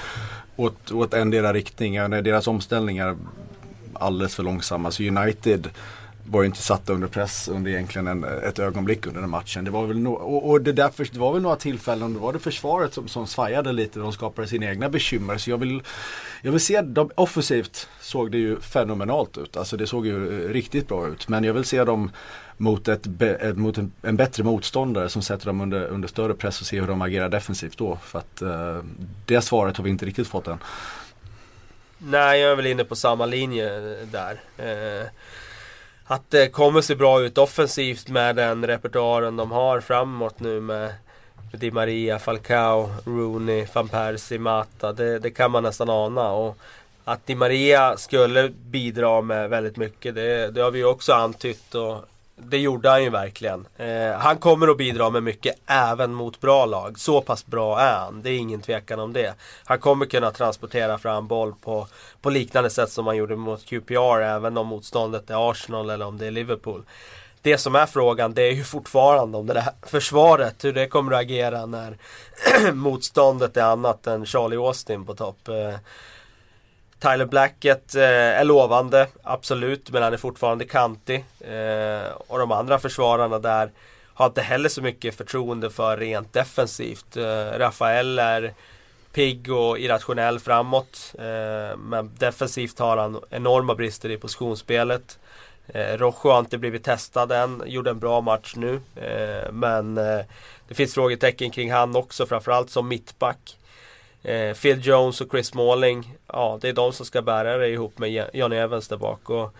Åt, åt endera riktning. Deras omställningar alldeles för långsamma. Så United var ju inte satta under press under egentligen en, ett ögonblick under den matchen. Det var väl, no och, och det, därför, det var väl några tillfällen, då var det försvaret som, som svajade lite. De skapade sina egna bekymmer. Så jag vill, jag vill se de, offensivt såg det ju fenomenalt ut. Alltså det såg ju eh, riktigt bra ut. Men jag vill se dem mot, ett, ett eh, mot en, en, bättre motståndare som sätter dem under, under större press och se hur de agerar defensivt då. För att eh, det svaret har vi inte riktigt fått än. Nej, jag är väl inne på samma linje där. Eh, att det kommer se bra ut offensivt med den repertoaren de har framåt nu med Di Maria, Falcao, Rooney, van Persie, Mata. Det, det, kan man nästan ana. Och att Di Maria skulle bidra med väldigt mycket, det, det har vi ju också antytt. Och det gjorde han ju verkligen. Eh, han kommer att bidra med mycket även mot bra lag. Så pass bra är han. Det är ingen tvekan om det. Han kommer kunna transportera fram boll på, på liknande sätt som han gjorde mot QPR. Även om motståndet är Arsenal eller om det är Liverpool. Det som är frågan det är ju fortfarande om det där försvaret. Hur det kommer att agera när motståndet är annat än Charlie Austin på topp. Eh, Tyler Blackett eh, är lovande, absolut, men han är fortfarande kantig. Eh, och de andra försvararna där har inte heller så mycket förtroende för rent defensivt. Eh, Rafael är pigg och irrationell framåt. Eh, men defensivt har han enorma brister i positionsspelet. Eh, Rojo har inte blivit testad än, gjorde en bra match nu. Eh, men eh, det finns frågetecken kring han också, framförallt som mittback. Eh, Phil Jones och Chris Smalling, ja det är de som ska bära det ihop med Johnny Evans där bak. Och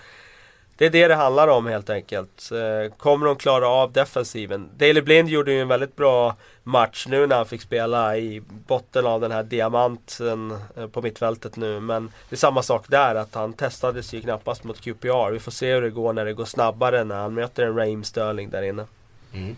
det är det det handlar om helt enkelt. Eh, kommer de klara av defensiven? Daley Blind gjorde ju en väldigt bra match nu när han fick spela i botten av den här diamanten eh, på mittfältet nu. Men det är samma sak där, att han testades ju knappast mot QPR. Vi får se hur det går när det går snabbare när han möter en Raheem Sterling där inne. Mm.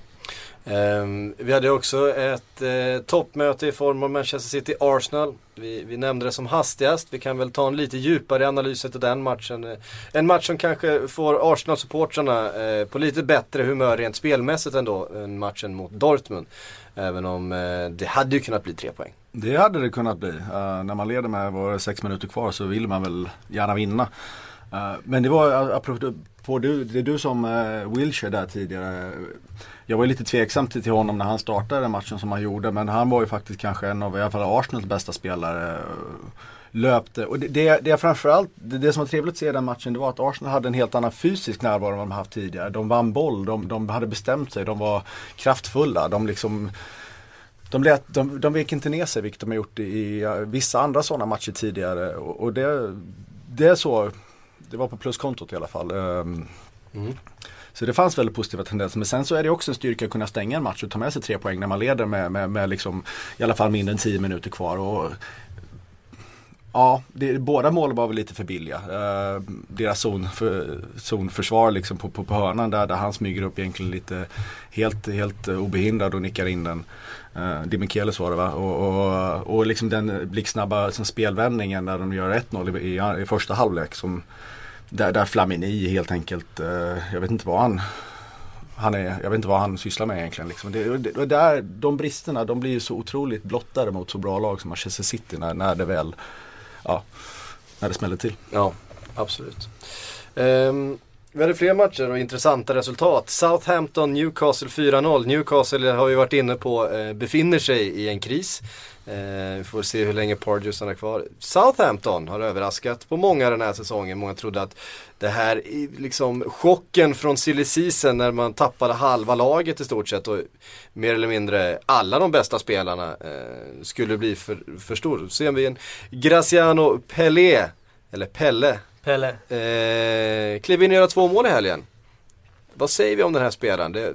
Ehm, vi hade också ett eh, toppmöte i form av Manchester City-Arsenal. Vi, vi, nämnde det som hastigast. Vi kan väl ta en lite djupare analys av den matchen. Eh, en match som kanske får Arsenal-supportrarna eh, på lite bättre humör rent spelmässigt ändå än matchen mot Dortmund. Även om det hade ju kunnat bli tre poäng. Det hade det kunnat bli. när man leder med var sex minuter kvar så vill man väl gärna vinna. men det var apropå det är du som uh, Wilshire där tidigare. Jag var lite tveksam till, till honom när han startade den matchen som han gjorde. Men han var ju faktiskt kanske en av i alla fall Arsenals bästa spelare. Löpte och det, det, det framförallt, det, det som var trevligt att se i den matchen det var att Arsenal hade en helt annan fysisk närvaro än vad de haft tidigare. De vann boll, de, de hade bestämt sig, de var kraftfulla. De liksom de, lät, de, de vek inte ner sig vilket de har gjort i, i vissa andra sådana matcher tidigare. Och, och det, det är så det var på pluskontot i alla fall. Ehm, mm. Så det fanns väldigt positiva tendenser. Men sen så är det också en styrka att kunna stänga en match och ta med sig tre poäng när man leder med, med, med liksom, i alla fall mindre än tio minuter kvar. Och, ja, det, båda målen var väl lite för billiga. Uh, deras zon, för, zonförsvar liksom på, på, på hörnan där, där han smyger upp egentligen lite helt, helt obehindrad och nickar in den. Eh, uh, Dimichelis var det va? Och, och, och liksom den blixtsnabba liksom spelvändningen när de gör 1-0 i, i, i första halvlek som där, där Flamini helt enkelt, eh, jag vet inte vad han han är, jag vet inte vad han sysslar med egentligen. Liksom. Det, det, där, de bristerna de blir ju så otroligt blottade mot så bra lag som Manchester City när, när det väl ja, när det smäller till. Ja, absolut. Um, vi hade fler matcher och intressanta resultat. Southampton, Newcastle 4-0. Newcastle har vi varit inne på eh, befinner sig i en kris. Eh, vi får se hur länge Pardew stannar kvar. Southampton har överraskat på många den här säsongen. Många trodde att det här, liksom chocken från silly season när man tappade halva laget i stort sett och mer eller mindre alla de bästa spelarna eh, skulle bli för, för stor. Ser vi en Graciano Pelé, eller Pelle, Pelle. Eh, klev in och göra två mål i helgen. Vad säger vi om den här spelaren? Det,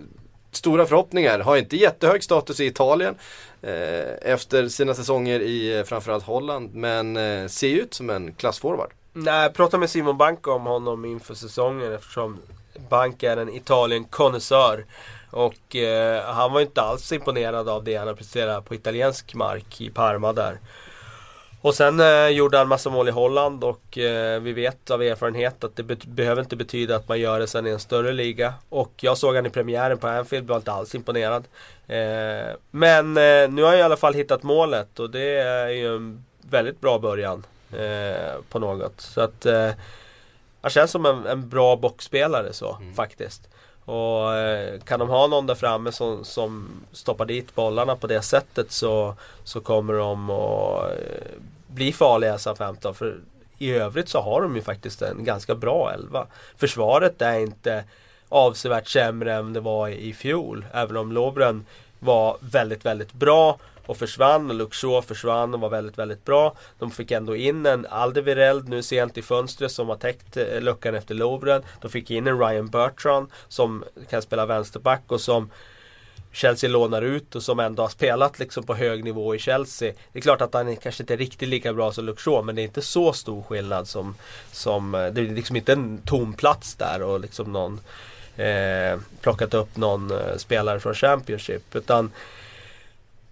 stora förhoppningar, har inte jättehög status i Italien eh, efter sina säsonger i eh, framförallt Holland men eh, ser ut som en klassforward. Nej, jag pratade med Simon Bank om honom inför säsongen eftersom Bank är en Italien-konnässör. Och eh, han var inte alls imponerad av det han har presterat på italiensk mark i Parma där. Och sen eh, gjorde han massa mål i Holland och eh, vi vet av erfarenhet att det be behöver inte betyda att man gör det sen i en större liga. Och jag såg han i premiären på Anfield, var inte alls imponerad. Eh, men eh, nu har jag i alla fall hittat målet och det är ju en väldigt bra början eh, på något. Så att eh, han känns som en, en bra boxspelare så Mm. faktiskt. Och eh, kan de ha någon där framme som, som stoppar dit bollarna på det sättet så, så kommer de att eh, bli farliga SA-15. För i övrigt så har de ju faktiskt en ganska bra elva. Försvaret är inte avsevärt sämre än det var i, fjol. Även om Lobren var väldigt, väldigt bra och försvann och Luxor försvann och var väldigt, väldigt bra. De fick ändå in en Aldevireld nu sent i fönstret som har täckt eh, luckan efter Lovren. De fick in en Ryan Bertrand som kan spela vänsterback och som Chelsea lånar ut och som ändå har spelat liksom på hög nivå i Chelsea. Det är klart att han är kanske inte är riktigt lika bra som Luxor men det är inte så stor skillnad som, som eh, Det är liksom inte en tom plats där och liksom någon eh, plockat upp någon eh, spelare från Championship. Utan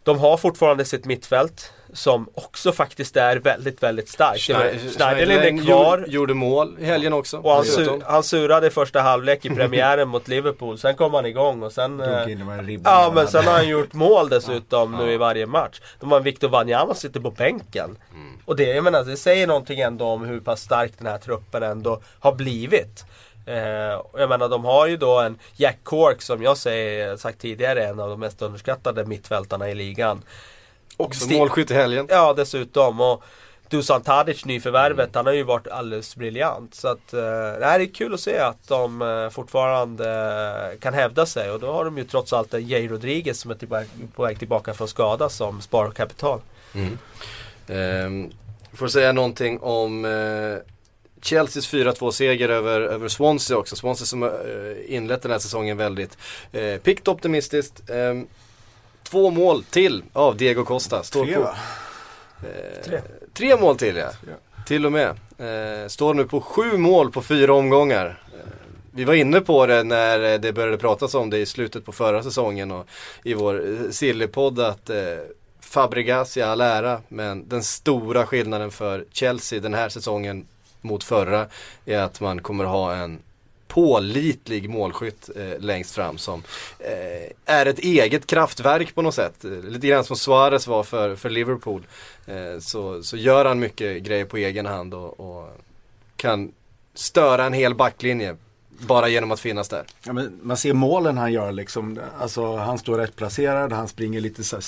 de har fortfarande sitt mittfält som också faktiskt är väldigt, väldigt starkt. Schneiderlin är kvar. Gjorde, mål i helgen också. Och han, sur, han surade i första halvlek i premiären mot Liverpool. Sen kom han igång och sen... Eh, Ja men sen har han gjort mål dessutom nu i varje match. De har en Victor Wanyama sitter på bänken. Och det, jag menar, det säger någonting ändå om hur pass stark den här truppen ändå har blivit. Eh, och jag menar de har ju då en Jack Cork som jag säger, sagt tidigare är en av de mest underskattade mittfältarna i ligan. Också Sti- målskytt i helgen. Ja dessutom. Och Dusan Tadic, nyförvärvet, han har ju varit alldeles briljant. Så att, eh, det är kul att se att de eh, fortfarande eh, kan hävda sig. Och då har de ju trots allt en Jay Rodriguez som är tillbaka, på väg tillbaka från skada som sparkapital. Ehm, får säga någonting om eh, Chelseas 4-2 seger över, över Swansea också. Swansea som eh, inlett den här säsongen väldigt eh, piggt optimistiskt. Ehm, två mål till av Diego Costa. Står Tre på, va? eh, Tre. tre mål till ja. Tre. Till och med. Eh, står nu på sju mål på fyra omgångar. Vi var inne på det när det började pratas om det i slutet på förra säsongen och i vår Sillypodd att eh, Fabregas i all ära men den stora skillnaden för Chelsea den här säsongen mot förra är att man kommer ha en pålitlig målskytt eh, längst fram som eh, är ett eget kraftverk på något sätt. Eh, lite grann som Suarez var för, för Liverpool. Eh, så, så gör han mycket grejer på egen hand och, och kan störa en hel backlinje bara genom att finnas där. Ja, men man ser målen han gör liksom. Alltså han står rätt placerad, han springer lite så här,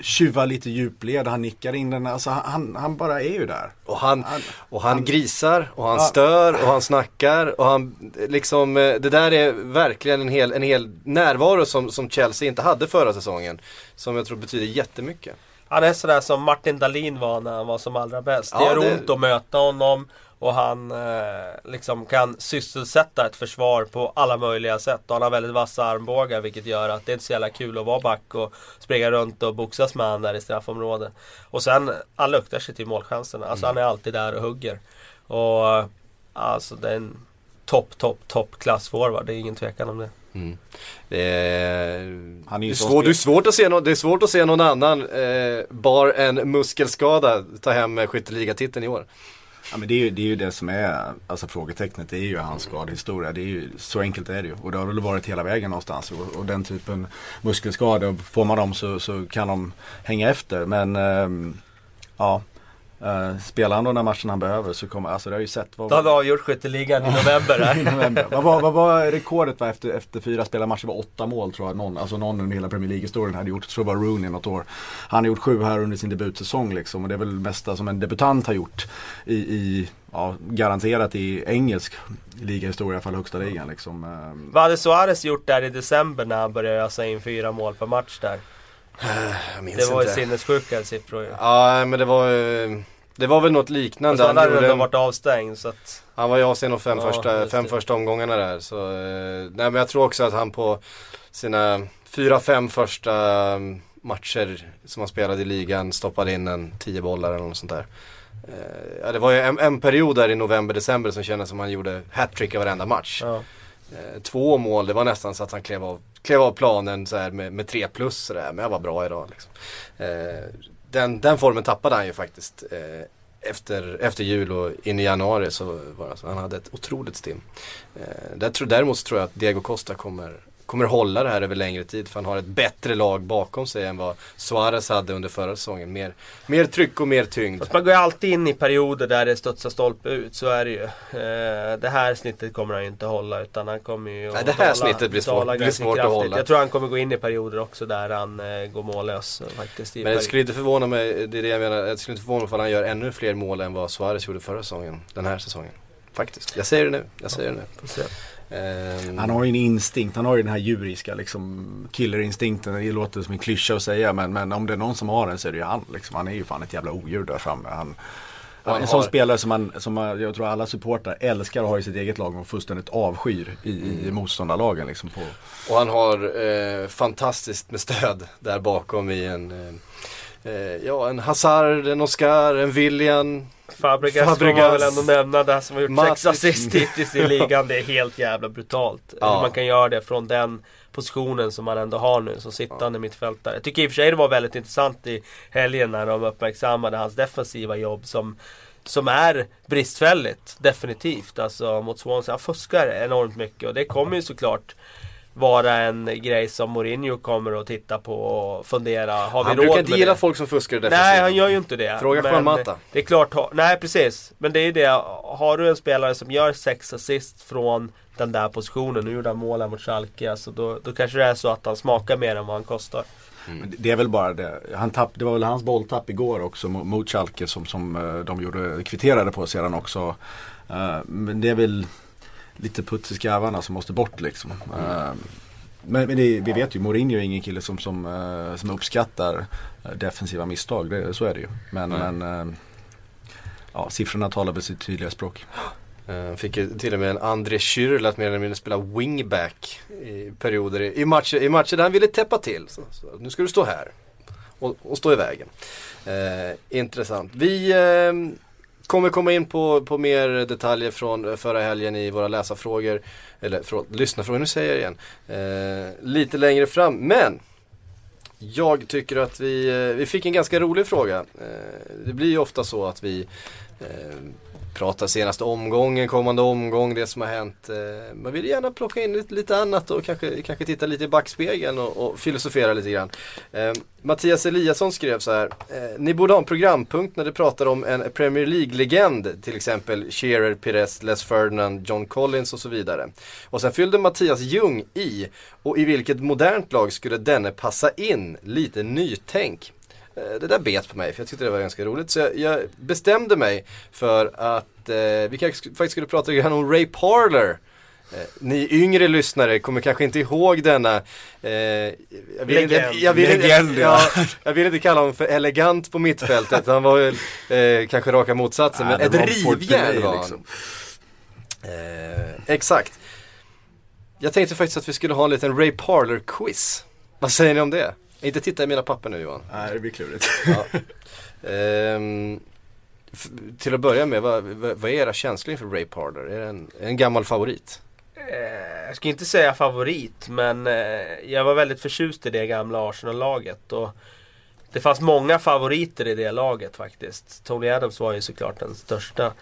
tjuvar lite djupled, han nickar in den. Alltså han, han bara är ju där. Och han, Han- och han, han- grisar och han Ja. stör och han snackar och han liksom eh, Det där är verkligen en hel, en hel närvaro som, som Chelsea inte hade förra säsongen. Som jag tror betyder jättemycket. Han är sådär som Martin Dahlin var när han var som allra bäst. Det Ja, gör det- ont att möta honom och han eh, liksom kan sysselsätta ett försvar på alla möjliga sätt. Och han har väldigt vassa armbågar vilket gör att det är inte så jävla kul att vara back och springa runt och boxas med han där i straffområdet. Och sen, han luktar sig till målchanserna. Alltså han är alltid där och hugger. Och alltså det är en topp, topp, topp klassforward. Det är ingen tvekan om det. Mm. Det är, det svårt, det, är spel- svårt att se no, det är svårt att se någon annan eh, bar en muskelskada ta hem skytteligatiteln i år. Ja, men det, är ju, det är ju det som är, alltså frågetecknet, det är ju hans skadehistoria. Det är ju, så enkelt är det ju. Och det har väl varit hela vägen någonstans. Och, och den typen muskelskador, får man dem så, så kan de hänga efter. Men eh, ja, uh, spelar han de där matcherna han behöver så kommer, alltså det har ju sett. Vad, Då har vi avgjort skytteligan i november i här. november. vad, var, vad var rekordet var efter, efter fyra spelarmatcher? var åtta mål tror jag. Någon, alltså någon under hela Premier League-historien hade gjort. Jag tror det var Rooney något år. Han har gjort sju här under sin debutsäsong liksom. Och det är väl det mesta som en debutant har gjort. I, i ja, garanterat i engelsk ligahistoria, i alla fall högsta ligan liksom. Ehm, Vad hade Suarez gjort där i december när han började ösa in fyra mål per match där? Jag minns Det var ju inte. sinnessjuka siffror ju. Ja men det var eh, Det var väl något liknande. Han, hade gjorde, varit avstängd så att... han var i Asien de fem, Ja, första, fem det. första omgångarna där. Så, eh, nej men jag tror också att han på sina fyra, fem första mm, matcher som han spelade i ligan stoppade in en tio bollar eller något sånt där. Eh, ja, det var ju en, en period där i november, december som kändes som han gjorde hattrick i varenda match. Ja. Eh, två mål, det var nästan så att han klev av, klev av planen så här med, med 3 plus sådär. Men jag var bra idag liksom. eh, den, den formen tappade han ju faktiskt. Eh, efter, efter jul och in i januari så var det, alltså, han hade ett otroligt stim. Eh, där tror, däremot tror jag att Diego Costa kommer kommer hålla det här över längre tid för han har ett bättre lag bakom sig än vad Suarez hade under förra säsongen. Mer, mer tryck och mer tyngd. Fast man går ju alltid in i perioder där det studsar stolpe ut, så är det ju. Eh, det här snittet kommer han ju inte hålla utan han kommer ju Nej, det här snittet blir svårt, blir svårt att hålla. Jag tror han kommer gå in i perioder också där han eh, går mållös faktiskt. Men det skulle inte förvåna mig, det är det jag menar, det skulle inte förvåna mig om han gör ännu fler mål än vad Suarez gjorde förra säsongen. Den här säsongen. Faktiskt. Jag säger det nu. Jag säger det nu. Um... Han har ju en instinkt, han har ju den här djuriska liksom killerinstinkten. Det låter som en klyscha att säga men, men om det är någon som har den så är det ju han. Liksom. Han är ju fan ett jävla odjur där framme. Han, han en har... sån spelare som, man, som man, jag tror alla supportrar älskar att ha i sitt eget lag och fullständigt avskyr i, i motståndarlagen. Liksom på. Och han har eh, fantastiskt med stöd där bakom i en eh, eh ja, en Hazard, en Oscar, en William Fabregas, Fabregas får man väl ändå nämna där som har gjort Matic. sex assist hittills i ligan. Det är helt jävla brutalt. Ja. Hur man kan göra det från den positionen som man ändå har nu som sittande ja. mittfältare. Jag tycker i och för sig det var väldigt intressant i helgen när de uppmärksammade hans defensiva jobb som som är bristfälligt, definitivt. Alltså mot Swansea. Han fuskar enormt mycket och det kommer ju såklart vara en grej som Mourinho kommer att titta på och fundera. Har vi han råd brukar inte gilla det? folk som fuskar i Nej, han gör ju inte det. Fråga Juan Mata. Det är klart, nej precis. Men det är ju det. Har du en spelare som gör sex assist från den där positionen. Nu gjorde han mål mot Schalke. Alltså då, då kanske det är så att han smakar mer än vad han kostar. Mm. Det är väl bara det. Han tapp, det var väl hans bolltapp igår också mot Schalke som, som eh, de gjorde, kvitterade på sedan också. Uh, men det är väl lite puts i skarvarna som måste bort liksom. Mm. Men, men det, vi vet ju, Mourinho är ingen kille som, som, uh, som uppskattar defensiva misstag. Det, så är det ju. Men, mm. men uh, ja, siffrorna talar väl sitt tydliga språk. Uh, fick ju till och med en André Schürrle att mer eller mindre spela wingback i perioder i, matcher, i matcher där han ville täppa till. Så, så, nu ska du stå här och, och stå i vägen. Uh, intressant. Vi uh, kommer komma in på, på mer detaljer från eh, förra helgen i våra läsarfrågor. Eller förlåt, lyssnarfrågor, nu säger jag igen. Eh, lite längre fram. Men jag tycker att vi, eh, vi fick en ganska rolig fråga. Eh, det blir ju ofta så att vi eh, prata senaste omgången, kommande omgång, det som har hänt. Eh, man vill gärna plocka in lite, lite annat och kanske, kanske titta lite i backspegeln och, och filosofera lite grann. Eh, Mattias Eliasson skrev så här. Eh, Ni borde ha en programpunkt när du pratar om en Premier League-legend. Till exempel Shearer, Pires, Les Ferdinand, John Collins och så vidare. Och sen fyllde Mattias Ljung i. Och i vilket modernt lag skulle denne passa in? Lite nytänk. Eh, det där bet på mig för jag tyckte det var ganska roligt. Så jag, jag bestämde mig för att eh, vi kanske faktiskt skulle prata lite om Ray Parler. Eh, ni yngre lyssnare kommer kanske inte ihåg denna eh, jag, vill Legend. inte, jag, vill Legend, ja, jag vill inte kalla honom för elegant på mittfältet. Han var väl eh, kanske raka motsatsen. men ett rivjärn var han. Liksom. Eh, exakt. Jag tänkte faktiskt att vi skulle ha en liten Ray Parler-quiz. Vad säger ni om det? Inte titta i mina papper nu Johan. Nej, det blir klurigt. Ja. ehm, till att börja med, vad, vad, är era känslor inför Ray Parler? Är det en, en gammal favorit? Eh, jag ska inte säga favorit, men eh, jag var väldigt förtjust i det gamla Arsenal-laget. Och det fanns många favoriter i det laget faktiskt. Tony Adams var ju såklart den största.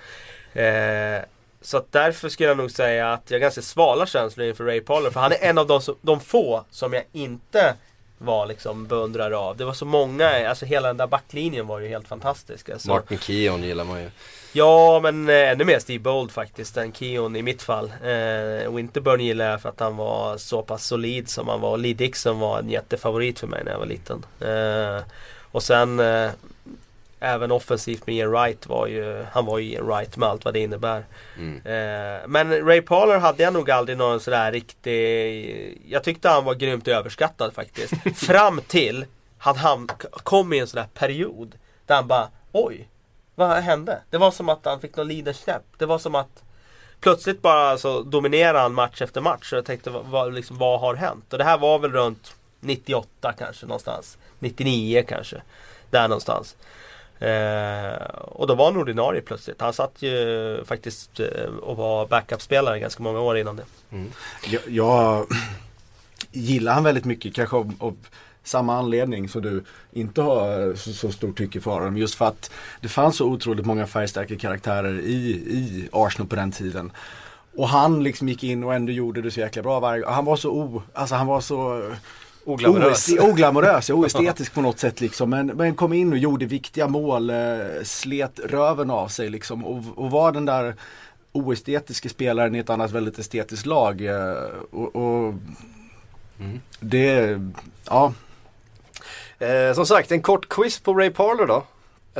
Eh, så att därför skulle jag nog säga att jag har ganska svala känslor inför Ray Parler. För han är en av de, de få som jag inte var liksom beundrare av. Det var så många, alltså hela den där backlinjen var ju helt fantastisk. Alltså. Martin Keon gillar man ju. Ja, men eh, ännu mer Steve Bold faktiskt än Keon i mitt fall. Eh, Winterburn gillar jag för att han var så pass solid som han var. Lee Dixon var en jättefavorit för mig när jag var liten. Eh, och sen eh, även offensivt med Ian Wright var ju, han var ju Ian Wright med allt vad det innebär. Mm. Eh, men Ray Parler hade jag nog aldrig någon sådär riktig, jag tyckte han var grymt överskattad faktiskt. Fram till att han kom i en sån där period där han bara, oj, vad hände? Det var som att han fick någon leadership. Det var som att plötsligt bara så dominerade han match efter match. Och jag tänkte, vad, liksom, vad har hänt? Och det här var väl runt 98 kanske någonstans. 99 kanske. Där någonstans. Eh, och då var han ordinarie plötsligt. Han satt ju faktiskt eh, och var backup-spelare ganska många år innan det. Mm. Jag, jag, gillar han väldigt mycket kanske av, av samma anledning som du inte har så, så stort tycke för honom. Just för att det fanns så otroligt många färgstarka karaktärer i, i Arsenal på den tiden. Och han liksom gick in och ändå gjorde det så jäkla bra varje gång. Han var så o, alltså han var så Oglamorös. Oeste- Oglamorös, oestetisk på något sätt liksom. Men, men kom in och gjorde viktiga mål, eh, slet röven av sig liksom. Och, och var den där oestetiska spelaren i ett annat väldigt estetiskt lag. Eh, och, och det, ja. Eh, som sagt, en kort quiz på Ray Parler då.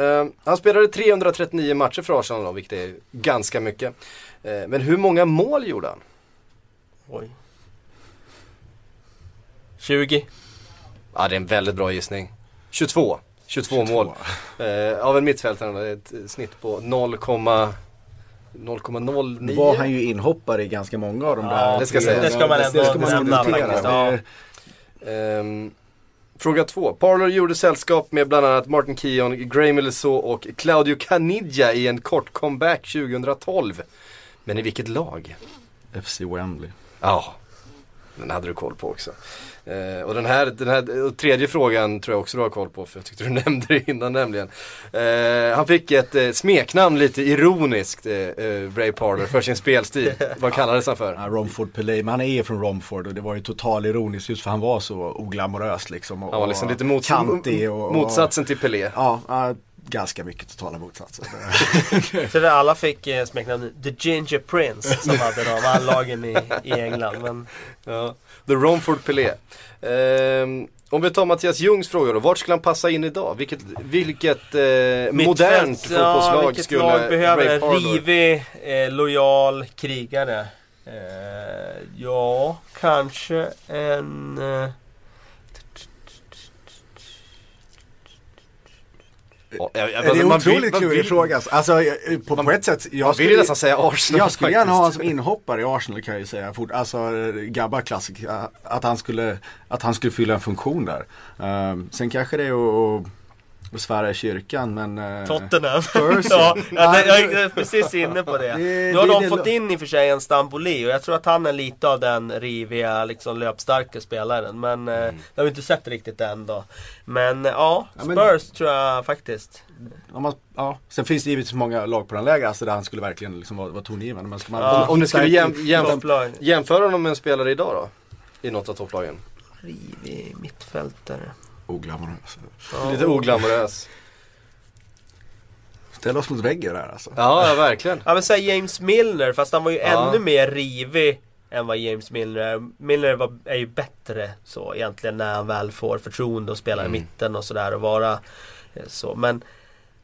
Eh, han spelade 339 matcher för Arsenal då, vilket är ganska mycket. Eh, men hur många mål gjorde han? Oj. 20. Ja, det är en väldigt bra gissning. 22. 22, mål. Eh, av en mittfältare, ett snitt på 0, 0,09. Nu var han ju inhoppare i ganska många av de Ja, där. det ska sägas. Det ska man ändå det ska man nämna notera. faktiskt, ja. Ehm, fråga två. Parler gjorde sällskap med bland annat Martin Keown, Graham Elisau och Claudio Caniggia i en kort comeback 2012. Men i vilket lag? FC Wembley. Ja, den hade du koll på också. Eh, och den här, den här och tredje frågan tror jag också du har koll på för jag tyckte du nämnde det innan nämligen. Eh, han fick ett eh, smeknamn lite ironiskt, eh, eh, Ray Parler, för sin spelstil. Vad kallades han för? Ja, Romford Pelé, men han är från Romford och det var ju total ironiskt just för han var så oglamorös liksom. Och, Han var liksom lite mots kantig och, och, motsatsen till Pelé. Ja, ganska mycket totala motsatser. Så det alla fick eh, smeknamnet The Ginger Prince som hade de alla lagen i, i England. Men Ja. The Romford Pelé. Ehm, om vi tar Mattias Ljungs fråga då. Vart skulle han passa in idag? Vilket, vilket eh, modernt ja, fotbollslag vilket skulle lag behöver en rivig, eh, lojal krigare? Eh, ja, kanske en... Eh, Ja, jag- jag- det är en man vill- otroligt man klurig vill- fråga. Alltså jag- på, på ett sätt. Man Jag vill skulle, ju nästan säga Arsenal jag skulle gärna ha honom faktiskt. som inhoppare i Arsenal kan jag ju säga. Fort, alltså Gabba Classic. Att han skulle, att han skulle fylla en funktion där. Ehm, sen kanske det är att, att svära i kyrkan men... eh, Tottenham. Spurs, ja, ja. jag, jag är precis inne på det. Det- Nu har det- de det- fått in i och för sig en Stamboli och jag tror att han är lite av den riviga, liksom löpstarka spelaren. Men eh, det har vi inte sett riktigt än då. Men eh, ja, Ja, men- Spurs tror jag faktiskt. Om man, ja. Sen finns det givetvis många lag på den lägre alltså där han skulle verkligen liksom vara, vara tongivande. Men ska man, Ja. Om du skulle jäm, jäm, Topplag. jämföra honom med en spelare idag då? I något av topplagen. Rivig mittfältare. Oglamorös. Ja. Lite oglamorös. Ställ oss mot väggen där alltså. Ja, ja verkligen. Ja men säg James Milner, fast han var ju Ja. ännu mer rivig än vad James Milner är. Milner var, är ju bättre så egentligen när han väl får förtroende att spela Mm. i mitten och sådär och vara eh, så. Men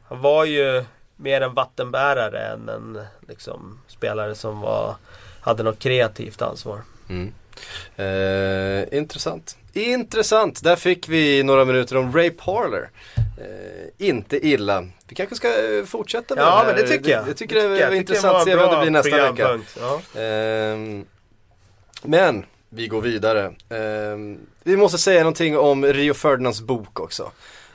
han var ju mer en vattenbärare än en liksom, spelare som var, hade något kreativt ansvar. Mm. Eh, intressant. Intressant. Där fick vi några minuter om Ray Parler. Eh, inte illa. Vi kanske ska eh, fortsätta med Ja det här. men det tycker jag. Jag tycker det är jag. intressant. var Se vad det blir nästa vecka. Ja. Ehm, men vi går vidare. Ehm, vi måste säga någonting om Rio Ferdinands bok också.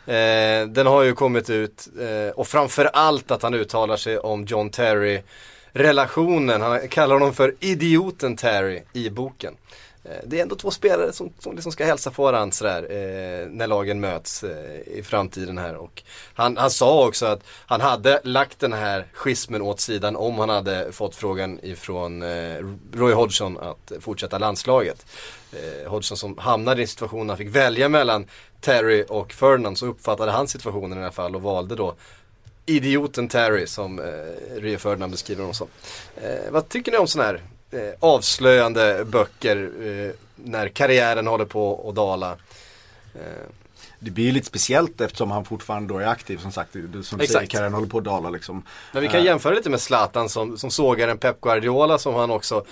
Eh, den har ju kommit ut eh, och framförallt att han uttalar sig om John Terry relationen. Han kallar honom för idioten Terry i boken. Eh, det är ändå två spelare som, som liksom ska hälsa på varandra sådär, eh, när lagen möts eh, i framtiden här. Och han, han sa också att han hade lagt den här schismen åt sidan om han hade fått frågan ifrån eh, Roy Hodgson att fortsätta landslaget. Eh, Hodgson som hamnade i en situation där han fick välja mellan Terry och Ferdinand så uppfattade han situationen i alla fall och valde då idioten Terry som eh, Rio Ferdinand beskriver honom som. Eh, vad tycker ni om sådana här eh, avslöjande böcker eh, när karriären håller på att dala? Eh, Det blir ju lite speciellt eftersom han fortfarande då är aktiv som sagt. Du, som Exakt. säger, karriären håller på att dala liksom. men vi kan Eh, jämföra lite med Zlatan som, som sågar en Pep Guardiola som han också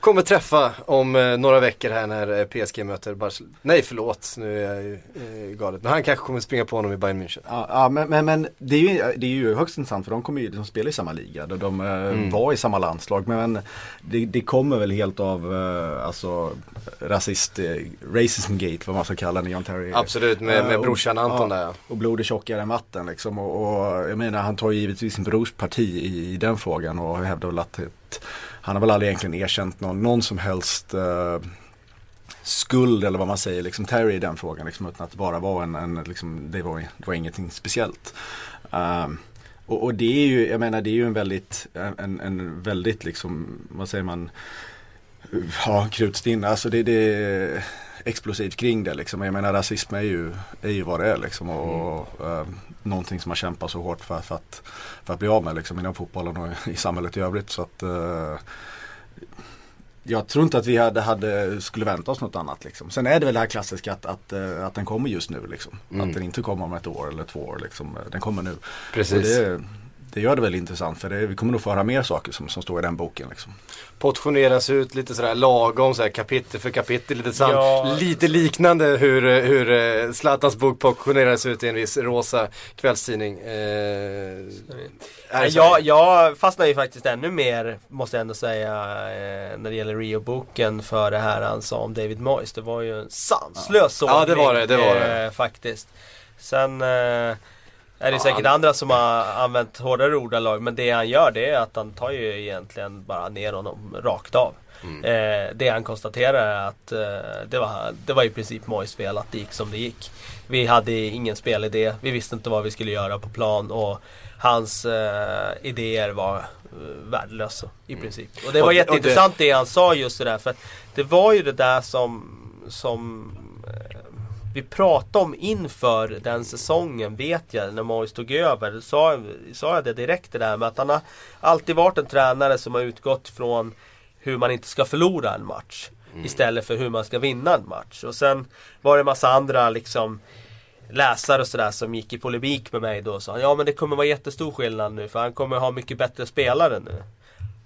kommer träffa om eh, några veckor här när eh, PSG möter Barcelona. Nej förlåt, nu är jag ju eh, galet. Men han kanske kommer springa på honom i Bayern München. Ja, ja men, men, men det, är ju, det är ju högst intressant för de kommer ju, de spelar i samma liga. De, de eh, Mm. var i samma landslag. Men det, det kommer väl helt av eh, alltså rasist, eh, racism gate vad man ska kalla det, John Terry. Absolut, med, med Eh, brorsan Anton ja, där. Och är tjockare än vatten liksom. Och, och jag menar han tar ju givetvis sin brors parti i, i den frågan och hävdar väl att han har väl aldrig egentligen erkänt någon, någon som helst eh, skuld eller vad man säger, liksom Terry i den frågan. Liksom, utan att det bara var en, en liksom, det, var, det var ingenting speciellt. Uh, och, och, det är ju, jag menar det är ju en väldigt, en, en väldigt liksom, vad säger man, ja krutstinn, alltså det, det explosivt kring det liksom. Jag menar rasism är ju, är ju vad det är liksom. Och, och uh, någonting som man kämpar så hårt för, för, att, för att bli av med liksom inom fotbollen och i samhället i övrigt. Så att uh, jag tror inte att vi hade, hade, skulle vänta oss något annat. Liksom. Sen är det väl det här klassiska att, att, uh, att den kommer just nu. Liksom. Mm. Att den inte kommer om ett år eller två år. Liksom. Den kommer nu. Precis det gör det väl intressant för det, vi kommer nog få höra mer saker som, som står i den boken. Liksom. Portioneras ut lite sådär lagom så här, kapitel för kapitel. Lite, sam, ja. lite liknande hur, hur uh, Zlatans bok portioneras ut i en viss rosa kvällstidning. Nej, jag, jag fastnar ju faktiskt ännu mer, måste jag ändå säga, eh, när det gäller Rio-boken för det här han sa om David Moyes. Det var ju en sanslös ja. ja, det var det. det, var det. Eh, faktiskt. Sen är det ja, säkert han... andra som har använt hårdare ordalag men det han gör det är att han tar ju egentligen bara ner honom rakt av. Mm. Eh, det han konstaterar är att eh, det, var, det var i princip Mois fel att det gick som det gick. Vi hade ingen spelidé, vi visste inte vad vi skulle göra på plan och hans eh, idéer var eh, värdelösa i mm. princip. Och det var och, jätteintressant och det... det han sa just det där för det var ju det där som, som vi pratade om inför den säsongen vet jag när Mois tog över. Sa, sa jag det direkt det där med att han har alltid varit en tränare som har utgått från hur man inte ska förlora en match. Mm. Istället för hur man ska vinna en match. Och sen var det en massa andra liksom läsare och sådär som gick i polemik med mig då och sa ja men det kommer vara jättestor skillnad nu för han kommer ha mycket bättre spelare nu.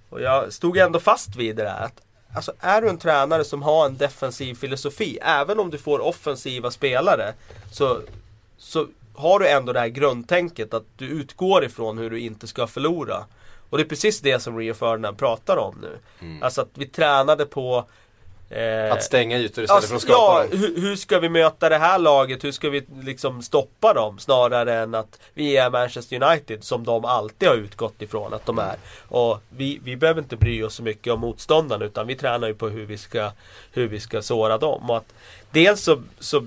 Och jag stod ändå fast vid det där. Att Alltså är du en tränare som har en defensiv filosofi, även om du får offensiva spelare, så, så har du ändå det här grundtänket att du utgår ifrån hur du inte ska förlora. Och det är precis det som Rio Ferdinand pratar om nu. Mm. Alltså att vi tränade på Eh, att stänga ytor istället alltså, för att skapa Ja, hur, hur, ska vi möta det här laget? Hur ska vi liksom stoppa dem? Snarare än att vi är Manchester United som de alltid har utgått ifrån att de är. Och vi, vi behöver inte bry oss så mycket om motståndarna utan vi tränar ju på hur vi ska, hur vi ska såra dem. Och att dels så, så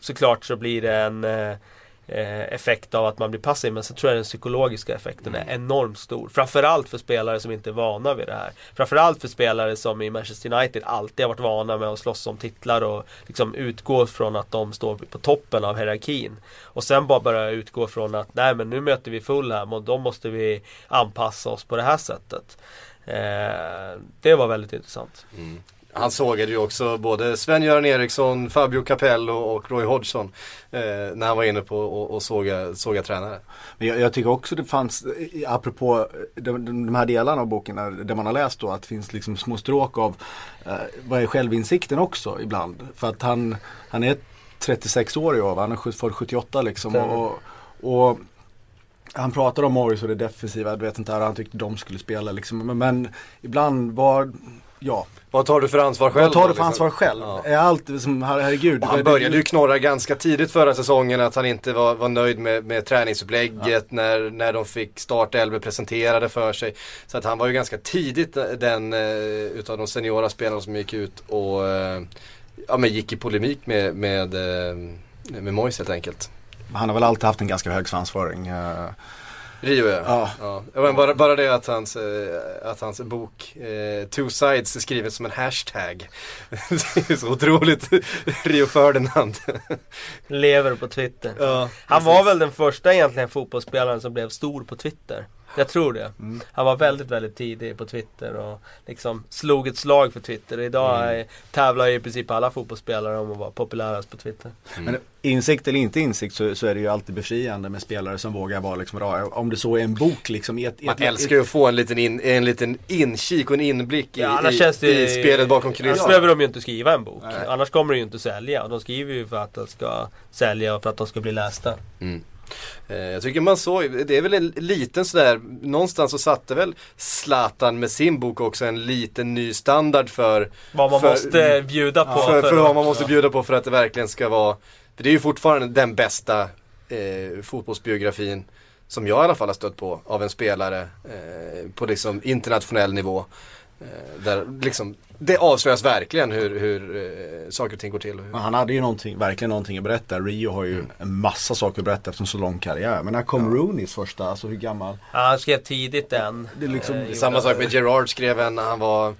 såklart så blir det en Eh, effekt av att man blir passiv. Men så tror jag den psykologiska effekten är mm. enormt stor. Framförallt för spelare som inte är vana vid det här. Framförallt för spelare som i Manchester United alltid har varit vana med att slåss om titlar och liksom utgå från att de står på toppen av hierarkin. Och sen bara börja utgå från att nej men nu möter vi Fulham och då måste vi anpassa oss på det här sättet. Eh, det var väldigt intressant. Mm. Han sågade ju också både Sven-Göran Eriksson, Fabio Capello och Roy Hodgson. Eh, när han var inne på och, och såga, såga tränare. Men jag, jag, tycker också det fanns, apropå de, de här delarna av boken där, där, man har läst då, att det finns liksom små stråk av eh, vad är självinsikten också ibland. För att han, han är 36 år i år, han är född 78 liksom. Och, och, han pratar om Morris och det defensiva, jag vet inte hur han tyckte de skulle spela liksom. Men, men ibland var ja. Vad tar du för ansvar själv? Vad tar du för liksom? ansvar själv? Ja. Är allt som, herregud. Och han började ju knorra ganska tidigt förra säsongen att han inte var, var nöjd med, med träningsupplägget ja. när, när de fick startelvor presenterade för sig. Så att han var ju ganska tidigt den uh, utav de seniora spelarna som gick ut och uh, ja, men gick i polemik med, med, uh, med Mois helt enkelt. Han har väl alltid haft en ganska hög svansföring. Rio ja. ja. ja. bara, bara det att hans, eh, att hans bok eh, Two Sides är skriven som en hashtag. det är så otroligt Rio Ferdinand. Lever på Twitter. Ja, Han var väl den första egentligen fotbollsspelaren som blev stor på Twitter. Jag tror det. Mm. Han var väldigt, väldigt tidig på Twitter och liksom slog ett slag för Twitter. Idag mm. tävlar ju i princip alla fotbollsspelare om att vara populärast på Twitter. Mm. Men insikt eller inte insikt så, så, är det ju alltid befriande med spelare som vågar vara liksom, om det så är en bok liksom. Ett, Man ett, älskar ju att få en liten, in, en liten inkik och en inblick i, ja, i, det, i spelet bakom kulisserna. Annars behöver de ju inte skriva en bok. Nej. Annars kommer det ju inte sälja. De skriver ju för att det ska sälja och för att de ska bli lästa. Mm. Eh, jag tycker man såg, det är väl en liten sådär, någonstans så satte väl Zlatan med sin bok också en liten ny standard för Vad man för, måste bjuda på. För, för, för vad man måste bjuda på för att det verkligen ska vara, för det är ju fortfarande den bästa eh, fotbollsbiografin som jag i alla fall har stött på av en spelare eh, på liksom internationell nivå. Eh, där liksom det avslöjas verkligen hur, hur eh, saker och ting går till. Men han hade ju någonting, verkligen någonting att berätta. Rio har ju en massa saker att berätta efter en så lång karriär. Men när kom Rooneys första, alltså hur gammal? Ja, han skrev tidigt den. Det är liksom- Eh, Samma sak med Gerard skrev en när han var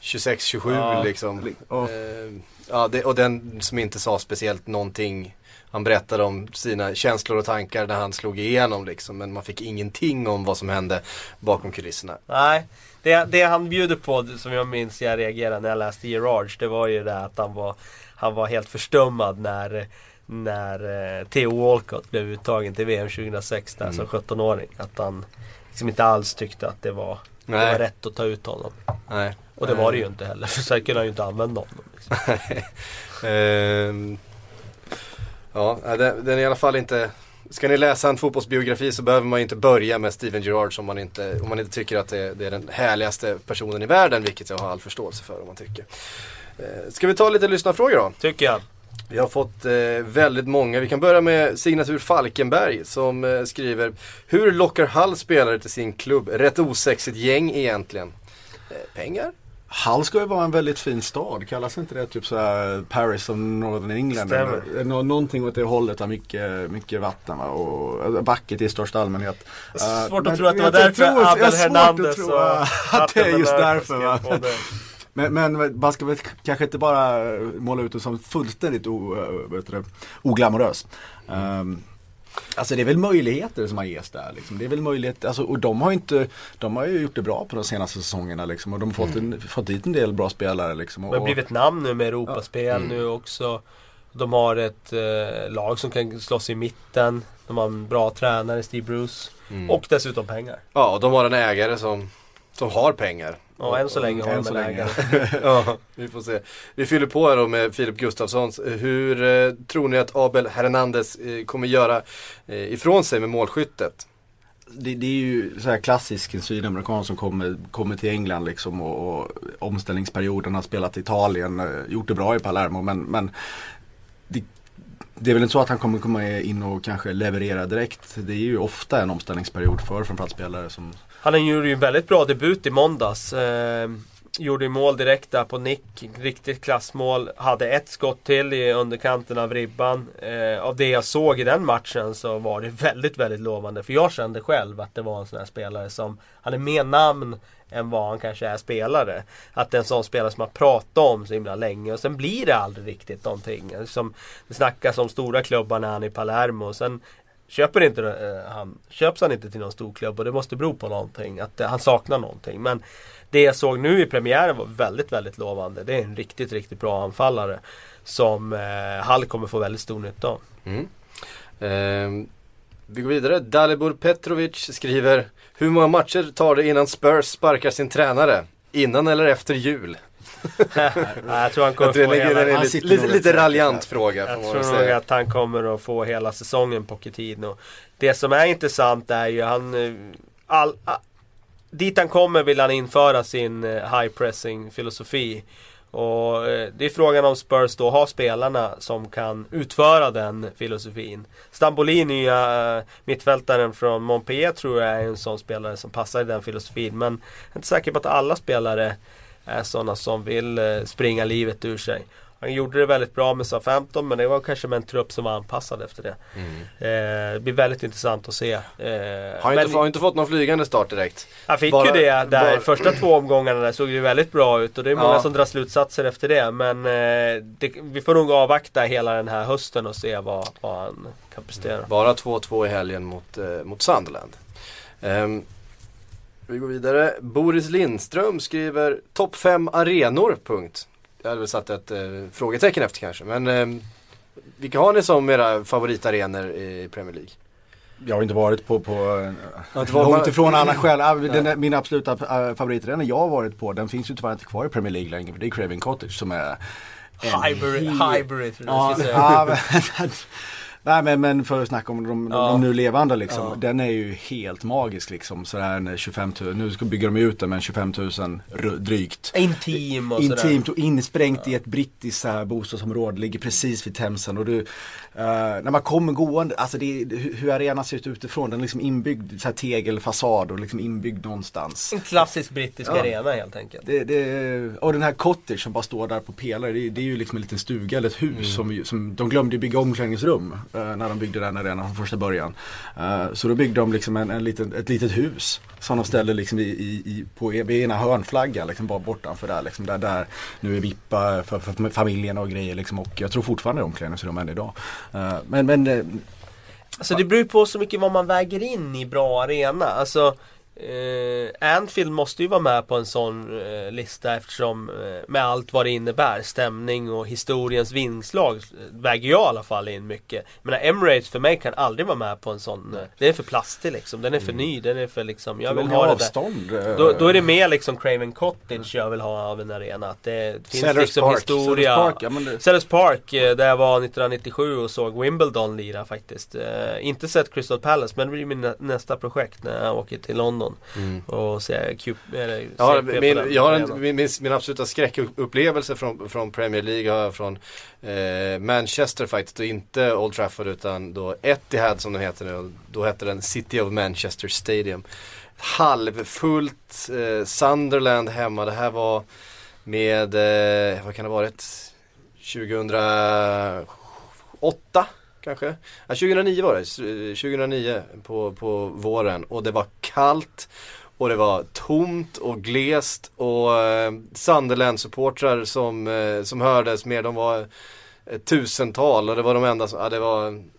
26-27 Ja. liksom. Ja. Eh, ja, det, och den som inte sa speciellt någonting. Han berättade om sina känslor och tankar när han slog igenom liksom. Men man fick ingenting om vad som hände bakom kulisserna. Nej, det, det han bjuder på som jag minns jag reagerade när jag läste Gerards det var ju det att han var, han var helt förstummad när när eh, Theo Walcott blev uttagen till VM 2006 där som 17-åring. Att han liksom inte alls tyckte att det var, det var rätt att ta ut honom. Nej. Och det var det ju inte heller för sen kunde han ju inte använda honom. Liksom. Ehm, ja, den, den är i alla fall inte Ska ni läsa en fotbollsbiografi så behöver man ju inte börja med Steven Gerrard om man inte, om man inte tycker att det, det är den härligaste personen i världen, vilket jag har all förståelse för om man tycker. Eh, Ska vi ta lite lyssnarfrågor då? Tycker jag. Vi har fått eh, väldigt många. Vi kan börja med Signatur Falkenberg som eh, skriver Hur lockar Hall spelare till sin klubb? Rätt osexigt gäng egentligen. Eh, pengar? Hull ska ju vara en väldigt fin stad. Kallas inte det typ såhär Paris of Northern England? Eller, nå- någonting åt det hållet. Har mycket, mycket vatten va? och alltså, vackert i största allmänhet. Eh, Svårt men att tro att det var därför Abel svårt att Hernandez tro och att det är just därför va. Men, men man ska väl kanske inte bara måla ut det som fullständigt o, det, oglamorös. Ehm, alltså det är väl möjligheter som har ges där. Liksom. Det är väl möjligheter, alltså, och de har, inte, de har ju gjort det bra på de senaste säsongerna liksom, och de har fått, en, fått dit en del bra spelare. Liksom, och, Det har blivit namn nu med Europaspel Mm. nu också. De har ett eh, lag som kan slåss i mitten. De har en bra tränare, Steve Bruce. Mm. Och dessutom pengar. Ja, och de har en ägare som, som har pengar. Ja, än så länge har än de så en ägare. ja, vi får se. Vi fyller på här då med Filip Gustafssons. Hur eh, tror ni att Abel Hernandez eh, kommer göra eh, ifrån sig med målskyttet? det, det är ju så här klassisk en sydamerikan som kommer, kommer till England liksom och, och omställningsperioden har spelat i Italien, eh, gjort det bra i Palermo men, men det, det är väl inte så att han kommer komma in och kanske leverera direkt. Det är ju ofta en omställningsperiod för framförallt spelare som Han gjorde ju en väldigt bra debut i måndags. Eh, gjorde ju mål direkt där på nick. Riktigt klassmål. Hade ett skott till i underkanten av ribban. Eh, av det jag såg i den matchen så var det väldigt, väldigt lovande. För jag kände själv att det var en sån här spelare som hade mer namn än vad han kanske är spelare. Att det är en sån spelare som man pratat om så himla länge och sen blir det aldrig riktigt någonting. Som det snackas om stora klubbar när han är i Palermo. Och sen Köper inte eh, han, köps han inte till någon stor klubb och det måste bero på någonting. Att eh, han saknar någonting. Men det jag såg nu i premiären var väldigt, väldigt lovande. Det är en riktigt, riktigt bra anfallare. Som eh, Hall kommer få väldigt stor nytta av. Mm. Eh, vi går vidare. Dalibor Petrovic skriver Hur många matcher tar det innan Spurs sparkar sin tränare? Innan eller efter jul? Nej, jag tror han kommer Jag tror få det är hela... en lite, lite, lite raljant fråga. Jag tror nog att han kommer att få hela säsongen på Pochettino. Det som är intressant är ju han... eh, All, a, dit han kommer vill han införa sin eh, high pressing filosofi. Och eh, det är frågan om Spurs då har spelarna som kan utföra den filosofin. Stambolini, nya mittfältaren från Montpellier tror jag är en sån spelare som passar i den filosofin. Men jag är inte säker på att alla spelare är sådana som vill eh, springa livet ur sig. Han gjorde det väldigt bra med SA-15 men det var kanske med en trupp som var anpassad efter det. Eh, det blir väldigt intressant att se. Eh, Har men- inte, har inte fått någon flygande start direkt. han fick Bara- ju det där bara- första två omgångarna där såg det ju väldigt bra ut och det är många Ja. som drar slutsatser efter det. Men eh, det, vi får nog avvakta hela den här hösten och se vad, vad han kan prestera. Bara 2-2 i helgen mot, eh, mot Sunderland. Ehm, vi går vidare. Boris Lindström skriver topp 5 arenor, punkt. Jag hade väl satt ett eh, frågetecken efter kanske. Men eh, vilka har ni som era favoritarenor i Premier League? Jag har inte varit på, på varit- långt ifrån alla själv. Ah, Den, min absoluta äh, favorittränare jag har varit på, den finns ju tyvärr inte kvar i Premier League längre. För det är Craven Cottage som är tror jag Ja, ja, men, Nej men, men för att snacka om de, Ja. de nu levande liksom. Ja. Den är ju helt magisk liksom. Sådär när 25 000, nu ska bygga de ut den men 25 000 ru- drygt. Intim och sådär. Intimt och insprängt i ett brittiskt så här bostadsområde, ligger precis vid Themsen. Och du, eh, när man kommer gående, alltså det, hur arenan ser ut utifrån, den är liksom inbyggd, så här tegelfasad och liksom inbyggd någonstans. En klassisk brittisk Ja. arena helt enkelt. Det, det, och den här cottage som bara står där på pelare, det, det är ju liksom en liten stuga eller ett hus som, ju- som de glömde bygga omklädningsrum Eh, när de byggde den arenan från första början. Eh, så då byggde de liksom en, en liten, ett litet hus som de ställde liksom i, i, på e, vid ena hörnflaggan liksom bara bortanför där liksom där, där nu är vippa för, för familjen och grejer liksom och jag tror fortfarande det är omklädningsrum än idag. Eh, men men Alltså det beror ju på så mycket vad man väger in i bra arena. Alltså eh, Anfield måste ju vara med på en sån eh, lista eftersom eh, med allt vad det innebär, stämning och historiens vingslag eh, väger jag i alla fall in mycket. Men Emirates för mig kan aldrig vara med på en sån. Eh, den är för plastig liksom, den är för ny, den är för liksom, jag vill ha det där. avstånd. eh, Då, då är det mer liksom Craven Cottage jag vill ha av en arena. Att det finns Sellers liksom Park. historia. Sellers Park, ja, det- Sellers Park eh, där jag var 1997 och såg Wimbledon lira faktiskt. Inte sett Crystal Palace men det blir min nä- nästa projekt när jag åker till London. Och ser Q, eller Ja, min, jag har en, min, min, min absoluta skräckupplevelse från, från Premier League har jag från eh, Manchester faktiskt och inte Old Trafford utan då Etihad som den heter nu. Då hette den City of Manchester Stadium. Halvfullt eh, Sunderland hemma. Det här var med, eh, vad kan det ha varit? 2008 kanske? Ja, 2009 var det. 2009 eh, på, på våren och det var kallt. Och det var tomt och glest och eh, Sunderland-supportrar som, eh, som hördes mer, de var ett tusental och det var de enda som, ja det var en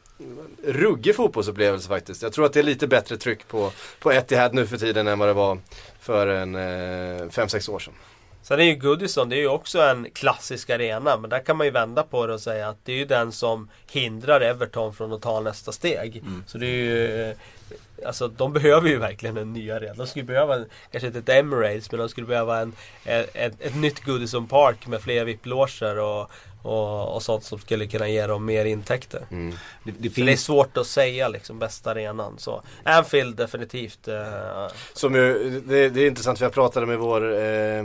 ruggig fotbollsupplevelse faktiskt. Jag tror att det är lite bättre tryck på, på Etihad nu för tiden än vad det var för en eh, 5-6 år sedan. Sen är ju Goodison, det är ju också en klassisk arena. Men där kan man ju vända på det och säga att det är ju den som hindrar Everton från att ta nästa steg. Så det är ju... eh, Alltså de behöver ju verkligen en ny arena. De skulle behöva, en, kanske inte ett Emirates, men de skulle behöva en, ett, ett, ett nytt Goodison Park med fler VIP-loger och, och, och sånt som skulle kunna ge dem mer intäkter. det, det Så det är svårt att säga liksom bästa arenan. Så Anfield definitivt. Eh, Som ju, det, det är intressant för jag pratade med vår eh,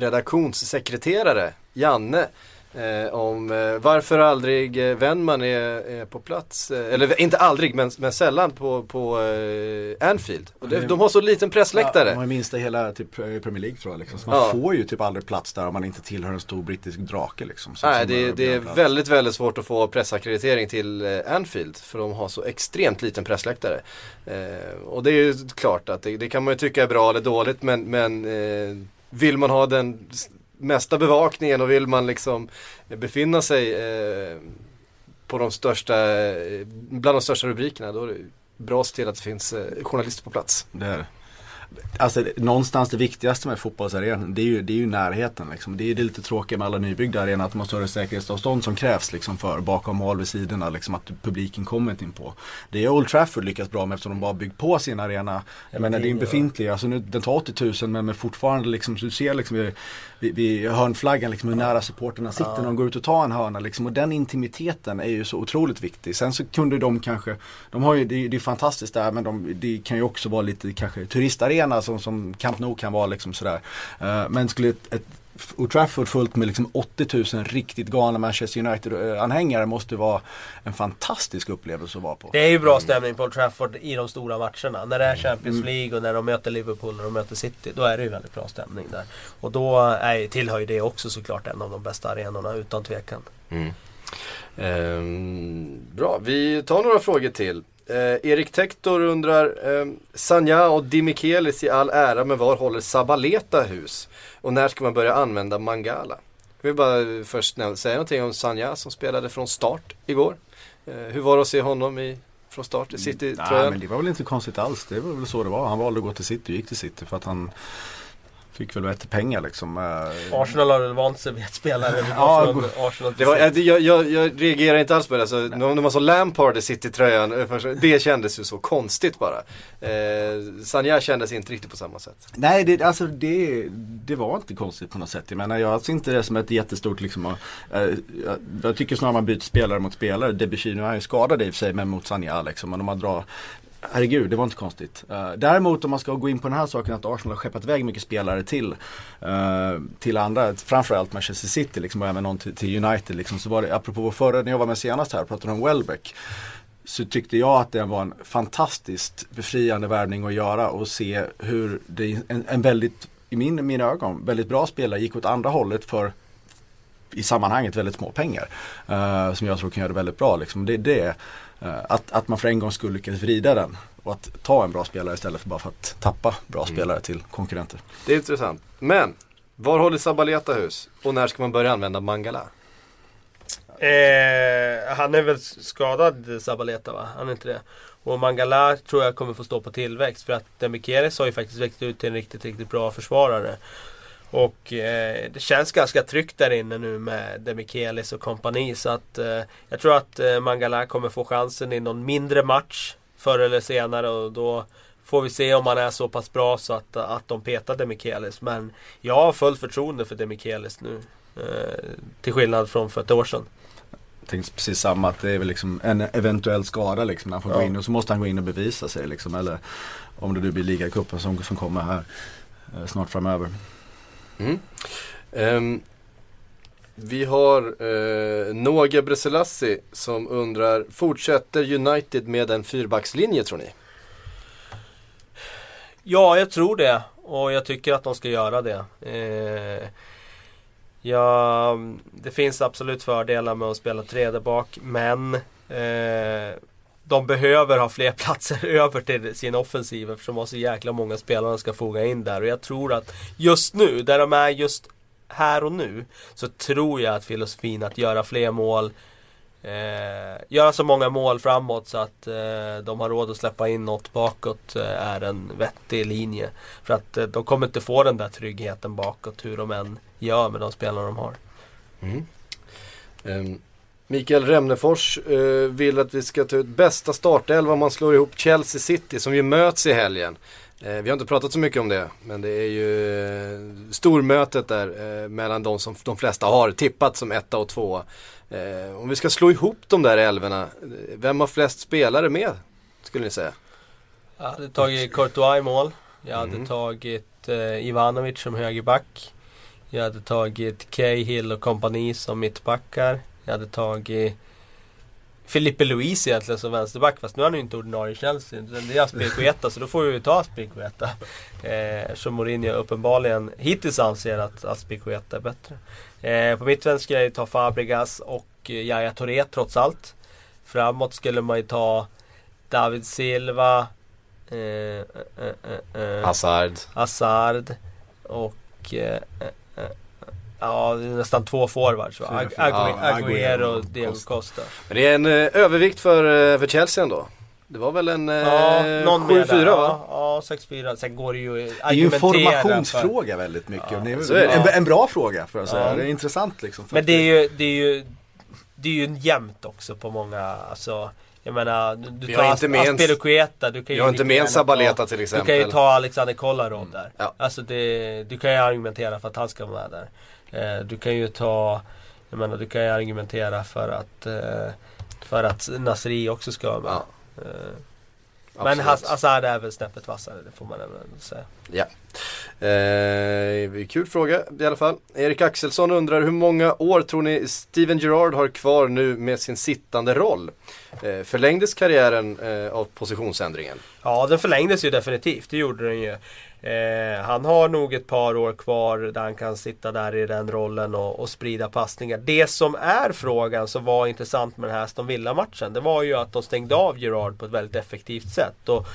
redaktionssekreterare Janne eh, om eh, varför aldrig eh, Wennman är, är på plats. Eh, eller inte aldrig men, men sällan på, på eh, Anfield. Det, de har så liten pressläktare. Ja, har minst i hela typ, eh, Premier League tror jag. Liksom. Så man Ja. får ju typ aldrig plats där om man inte tillhör en stor brittisk drake. Liksom, så Nej, det, det är väldigt, väldigt svårt att få pressackreditering till Anfield. För de har så extremt liten pressläktare. Och det är ju klart att det, det kan man ju tycka är bra eller dåligt men, men vill man ha den mesta bevakningen och vill man liksom eh, befinna sig eh, på de största, eh, bland de största rubrikerna då är det bra att se till att det finns eh, journalister på plats. Det är det. Alltså någonstans det viktigaste med fotbollsarenan det är ju, det är ju närheten. Liksom. Det är ju det lite tråkiga med alla nybyggda arenor att de har större säkerhetsavstånd som krävs liksom, för bakom mål vid sidorna. Liksom, att publiken kommer inte in på. Det är Old Trafford lyckats bra med eftersom de bara byggt på sin arena. Jag menar det är en befintlig, alltså nu, den tar 80 000 men, men fortfarande liksom, du ser liksom vid, vid, vid hörnflaggan liksom, hur nära supporterna sitter när de går ut och tar en hörna. Liksom. Och den intimiteten är ju så otroligt viktig. Sen så kunde de kanske, de har ju, det, är- det är fantastiskt där men de, det kan ju också vara lite kanske turistarena som, som Camp Nou kan vara liksom sådär. Eh, men skulle ett, ett Old Trafford fullt med liksom 80 000 riktigt galna Manchester United-anhängare måste vara en fantastisk upplevelse att vara på. Det är ju bra stämning på Old Trafford i de stora matcherna. När det är Champions League och när de möter Liverpool och de möter City. Då är det ju väldigt bra stämning där. Och då är, tillhör ju det också såklart en av de bästa arenorna utan tvekan. Ehm, bra, vi tar några frågor till. Eh, Erik Tektor undrar, eh, Sanja och Di Michelis i all ära, men var håller Sabaleta hus? Och när ska man börja använda Mangala? Jag vill bara först säga någonting om Sanja som spelade från start igår. Eh, hur var det att se honom i, från start i Nej City-tröjan? men det var väl inte konstigt alls. Det var väl så det var. Han valde att gå till City och gick till City för att han fick väl bättre pengar liksom. Eh, Arsenal har väl vant sig vid att spelare Ja, Arsenal, Arsenal Det var, jag, jag, jag, jag reagerar inte alls på det. Alltså, när man såg Lampard i City-tröjan, eh, det kändes ju så konstigt bara. Eh, Sanja kändes inte riktigt på samma sätt. Nej, det, alltså det, det var inte konstigt på något sätt. Jag menar, jag ser inte det som ett jättestort liksom. eh, jag, jag tycker snarare man byter spelare mot spelare. Debussy, nu är han ju skadad i och för sig, men mot Sanja liksom. Och de har drar Herregud, det var inte konstigt. Uh, däremot om man ska gå in på den här saken att Arsenal har skeppat iväg mycket spelare till, uh, till andra, framförallt Manchester City liksom, och även någon till, till United. Liksom, så var det, apropå vår förra, när jag var med senast här, pratade om Welbeck. Så tyckte jag att det var en fantastiskt befriande värvning att göra och se hur det, en, en väldigt, i min, mina ögon, väldigt bra spelare gick åt andra hållet för i sammanhanget väldigt små pengar. Uh, som jag tror kan göra det väldigt bra. Liksom. Det det, att, att man för en gång skulle lyckas vrida den och att ta en bra spelare istället för bara för att tappa bra spelare till konkurrenter. Det är intressant. Men, var håller Sabaleta hus? Och när ska man börja använda Mangala? Eh, han är väl skadad Sabaleta va? Han är inte det. Och Mangala tror jag kommer få stå på tillväxt. För att Demichelis har ju faktiskt växt ut till en riktigt, riktigt bra försvarare. Och eh, det känns ganska tryggt där inne nu med Demichelis och kompani. Så att eh, jag tror att eh, Mangala kommer få chansen i någon mindre match. Förr eller senare och då får vi se om han är så pass bra så att, att de petar Demichelis. Men jag har fullt förtroende för Demichelis nu. Eh, till skillnad från för ett år sedan. Jag tänkte precis samma att det är väl liksom en eventuell skada liksom när han får gå Ja. in och så måste han gå in och bevisa sig liksom. Eller om det nu blir ligacupen som, som kommer här eh, snart framöver. Mm. Um, vi har eh, uh, Noga Breselassi som undrar, fortsätter United med en fyrbackslinje tror ni? Ja, jag tror det. Och jag tycker att de ska göra det. Eh, ja, det finns absolut fördelar med att spela tre där bak. Men eh, de behöver ha fler platser över till sin offensiv eftersom de har så jäkla många spelare de ska foga in där. Och jag tror att just nu, där de är just här och nu, så tror jag att filosofin att göra fler mål Eh, göra så många mål framåt så att eh, de har råd att släppa in något bakåt eh, är en vettig linje. För att eh, de kommer inte få den där tryggheten bakåt hur de än gör med de spelarna de har. Mm. Ehm, Mikael Remnefors eh, vill att vi ska ta ut bästa startelva om man slår ihop Chelsea City som ju möts i helgen. Eh, vi har inte pratat så mycket om det, men det är ju eh, stormötet där mellan de som de flesta har tippat som etta och tvåa. Om vi ska slå ihop de där elvorna, eh, vem har flest spelare med? Skulle ni säga? Jag hade tagit Courtois i mål. Jag hade tagit eh, Ivanovic som högerback. Jag hade tagit Cahill och kompani som mittbackar. Jag hade tagit Felipe Luis egentligen som vänsterback fast nu är han ju inte ordinarie i Chelsea. Det är Aspilicueta så då får vi ju ta Aspilicueta. Eh, som Mourinho uppenbarligen hittills anser att Aspilicueta är bättre. Eh, på mittfält skulle jag ju ta Fabregas och eh, Yahya Touré trots allt. Framåt skulle man ju ta David Silva. Eh, eh, eh, eh, Hazard. Hazard. Och eh, eh, eh, Ja, det är nästan två forwards va? Ag- Agu- ja, Agüero och Diego Costa. Men det är en eh, övervikt för, eh, för Chelsea ändå. Det var väl en eh, Ja, mer 7-4 där. va? Ja, ja 6-4. Sen går det ju Det är ju en argumentera för- formationsfråga väldigt mycket. Ja, är, så är. En, en bra fråga för att säga. Ja. Det är intressant liksom. för Men att det är ju, det är ju, det är ju jämnt också på många, alltså jag menar, du- Vi tar inte med en- du kan ju Jag har inte med en Sabaleta ta- till Du kan ju exempel. ta Alexander Kolarov där. Ja. Alltså det, du kan ju argumentera för att han ska vara med där. Eh, du kan ju ta, jag menar du kan ju argumentera för att, eh, för att Nasri också ska vara med. Ja, Eh, men absolut. Hazard är väl snäppet vassare, det får man ändå säga. Ja. Eh, kul fråga i alla fall. Erik Axelsson undrar hur många år tror ni Steven Gerrard har kvar nu med sin sittande roll? Eh, förlängdes karriären eh, av positionsändringen? Ja, den förlängdes ju definitivt. Det gjorde den ju. Eh, han har nog ett par år kvar där han kan sitta där i den rollen och, och sprida passningar. Det som är frågan som var intressant med den här Aston Villa-matchen. Det var ju att de stängde av Gerard på ett väldigt effektivt sätt. Och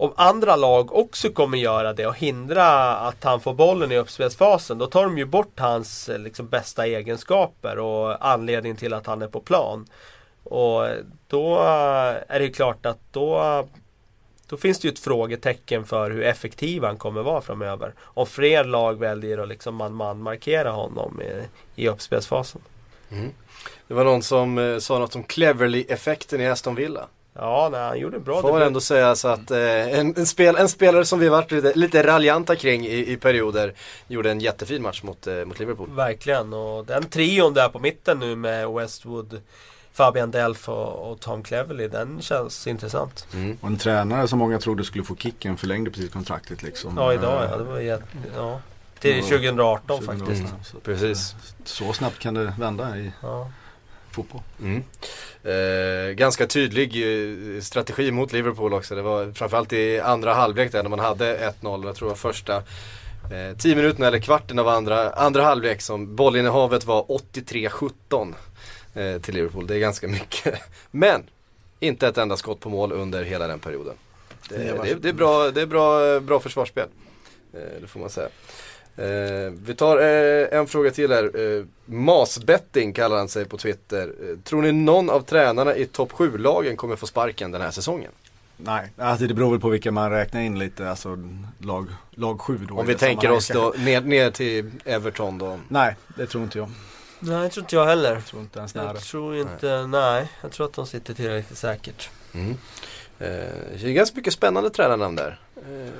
om andra lag också kommer göra det och hindra att han får bollen i uppspelsfasen. Då tar de ju bort hans eh, liksom, bästa egenskaper och anledningen till att han är på plan. Och då är det ju klart att då då finns det ju ett frågetecken för hur effektiv han kommer vara framöver. Om fler lag väljer att liksom man-man markera honom i, i uppspelsfasen. Mm. Det var någon som eh, sa något om Cleverly-effekten i Aston Villa. Ja, nej, han gjorde bra Får man ändå säga så att eh, en, en, spel, en spelare som vi varit lite, lite raljanta kring i, i perioder gjorde en jättefin match mot, eh, mot Liverpool. Verkligen, och den trion där på mitten nu med Westwood Fabian Delf och, och Tom Cleverley, den känns intressant. Mm. Och en tränare som många trodde skulle få kicken förlängde precis kontraktet liksom. Ja, idag ja. Det var jätte, ja. Till 2018 faktiskt. Mm. Så, Precis. Så snabbt kan det vända i ja. fotboll. Mm. Eh, ganska tydlig eh, strategi mot Liverpool också. Det var framförallt i andra halvlek där när man hade 1-0. Jag tror det var första eh, 10 minuterna eller kvarten av andra, andra halvlek som bollinnehavet var 83-17 eh, till Liverpool. Det är ganska mycket. Men inte ett enda skott på mål under hela den perioden. Det, det, det är, bra, det är bra, bra försvarsspel. Eh, det får man säga. Eh, vi tar eh, en fråga till här. Eh, Masbetting kallar han sig på Twitter. Eh, tror ni någon av tränarna i topp 7-lagen kommer få sparken den här säsongen? Nej, alltså det beror väl på vilka man räknar in lite, alltså lag, lag 7 då. Om vi tänker oss då ner, ner till Everton då? Nej, det tror inte jag. Nej, det tror inte jag heller. Jag tror inte ens nära. Jag tror inte, nej. nej. Jag tror att de sitter tillräckligt säkert. Mm. Eh, det är ganska mycket spännande tränarnamn där. Eh,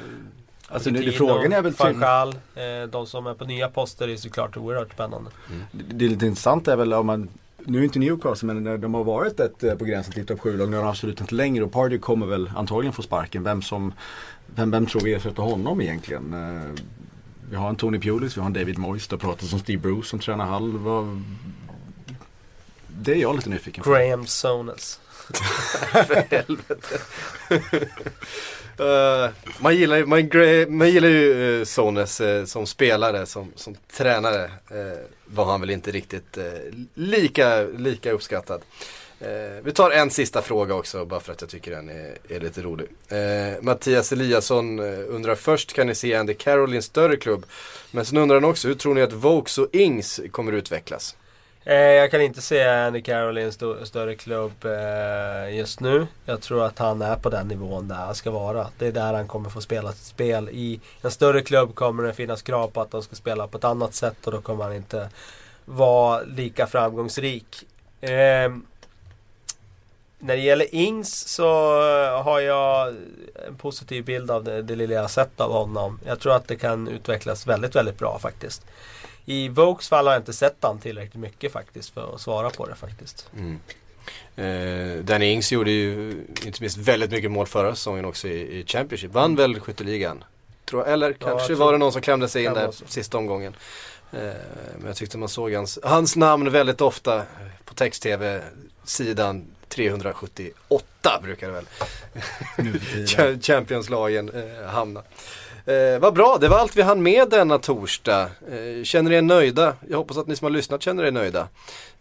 Alltså nu, frågan är väl Fanchal, eh, de som är på nya poster är såklart oerhört spännande. Mm. Det, det är lite intressant är väl om man nu är inte Newcastle men de har varit ett eh, på gränsen till topp 7-lag. Nu har de absolut inte längre och Party kommer väl antagligen få sparken. Vem, som, vem, vem tror vi ersätter honom egentligen? Eh, vi har en Tony Pulis, vi har en David Moyes, det har pratats om Steve Bruce som tränar halv. Det är jag lite nyfiken på. Graham Sones. För helvete. Uh, man, gillar, man, man gillar ju uh, Sones uh, som spelare, som, som tränare. Uh, var han väl inte riktigt lika, lika uppskattad. Eh, vi tar en sista fråga också bara för att jag tycker den är, är lite rolig. Eh, Mattias Eliasson eh, undrar först kan ni se Andy Carroll i en större klubb? Men sen undrar han också hur tror ni att Vokes och Ings kommer utvecklas? Eh, jag kan inte se Andy Carroll i en st större klubb eh, just nu. Jag tror att han är på den nivån där han ska vara. Det är där han kommer få spela sitt spel. I en större klubb kommer det finnas krav på att de ska spela på ett annat sätt och då kommer han inte vara lika framgångsrik. Ehm, när det gäller Ings så har jag en positiv bild av det, det lilla jag sett av honom. Jag tror att det kan utvecklas väldigt, väldigt bra faktiskt. I Vokes fall har jag inte sett han tillräckligt mycket faktiskt för att svara på det faktiskt. Mm. Eh, Danny Ings gjorde ju inte minst väldigt mycket mål förra säsongen också i, i Championship. Vann väl skytteligan? Tror, eller ja, kanske var det någon som klämde sig in där sista omgången. Eh, men jag tyckte man såg hans, hans namn väldigt ofta på text-tv sidan 378 brukar det väl Champions-lagen eh, hamna. Eh, vad bra, det var allt vi hann med denna torsdag. Eh, känner er nöjda? Jag hoppas att ni som har lyssnat känner er nöjda.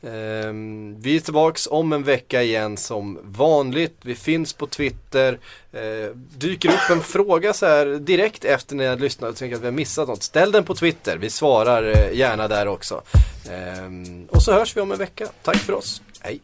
Eh, vi är tillbaks om en vecka igen som vanligt. Vi finns på Twitter. Eh, dyker upp en fråga så här direkt efter när jag lyssnat och tänker att vi har missat något. Ställ den på Twitter. Vi svarar eh, gärna där också. Eh, och så hörs vi om en vecka. Tack för oss. Hej!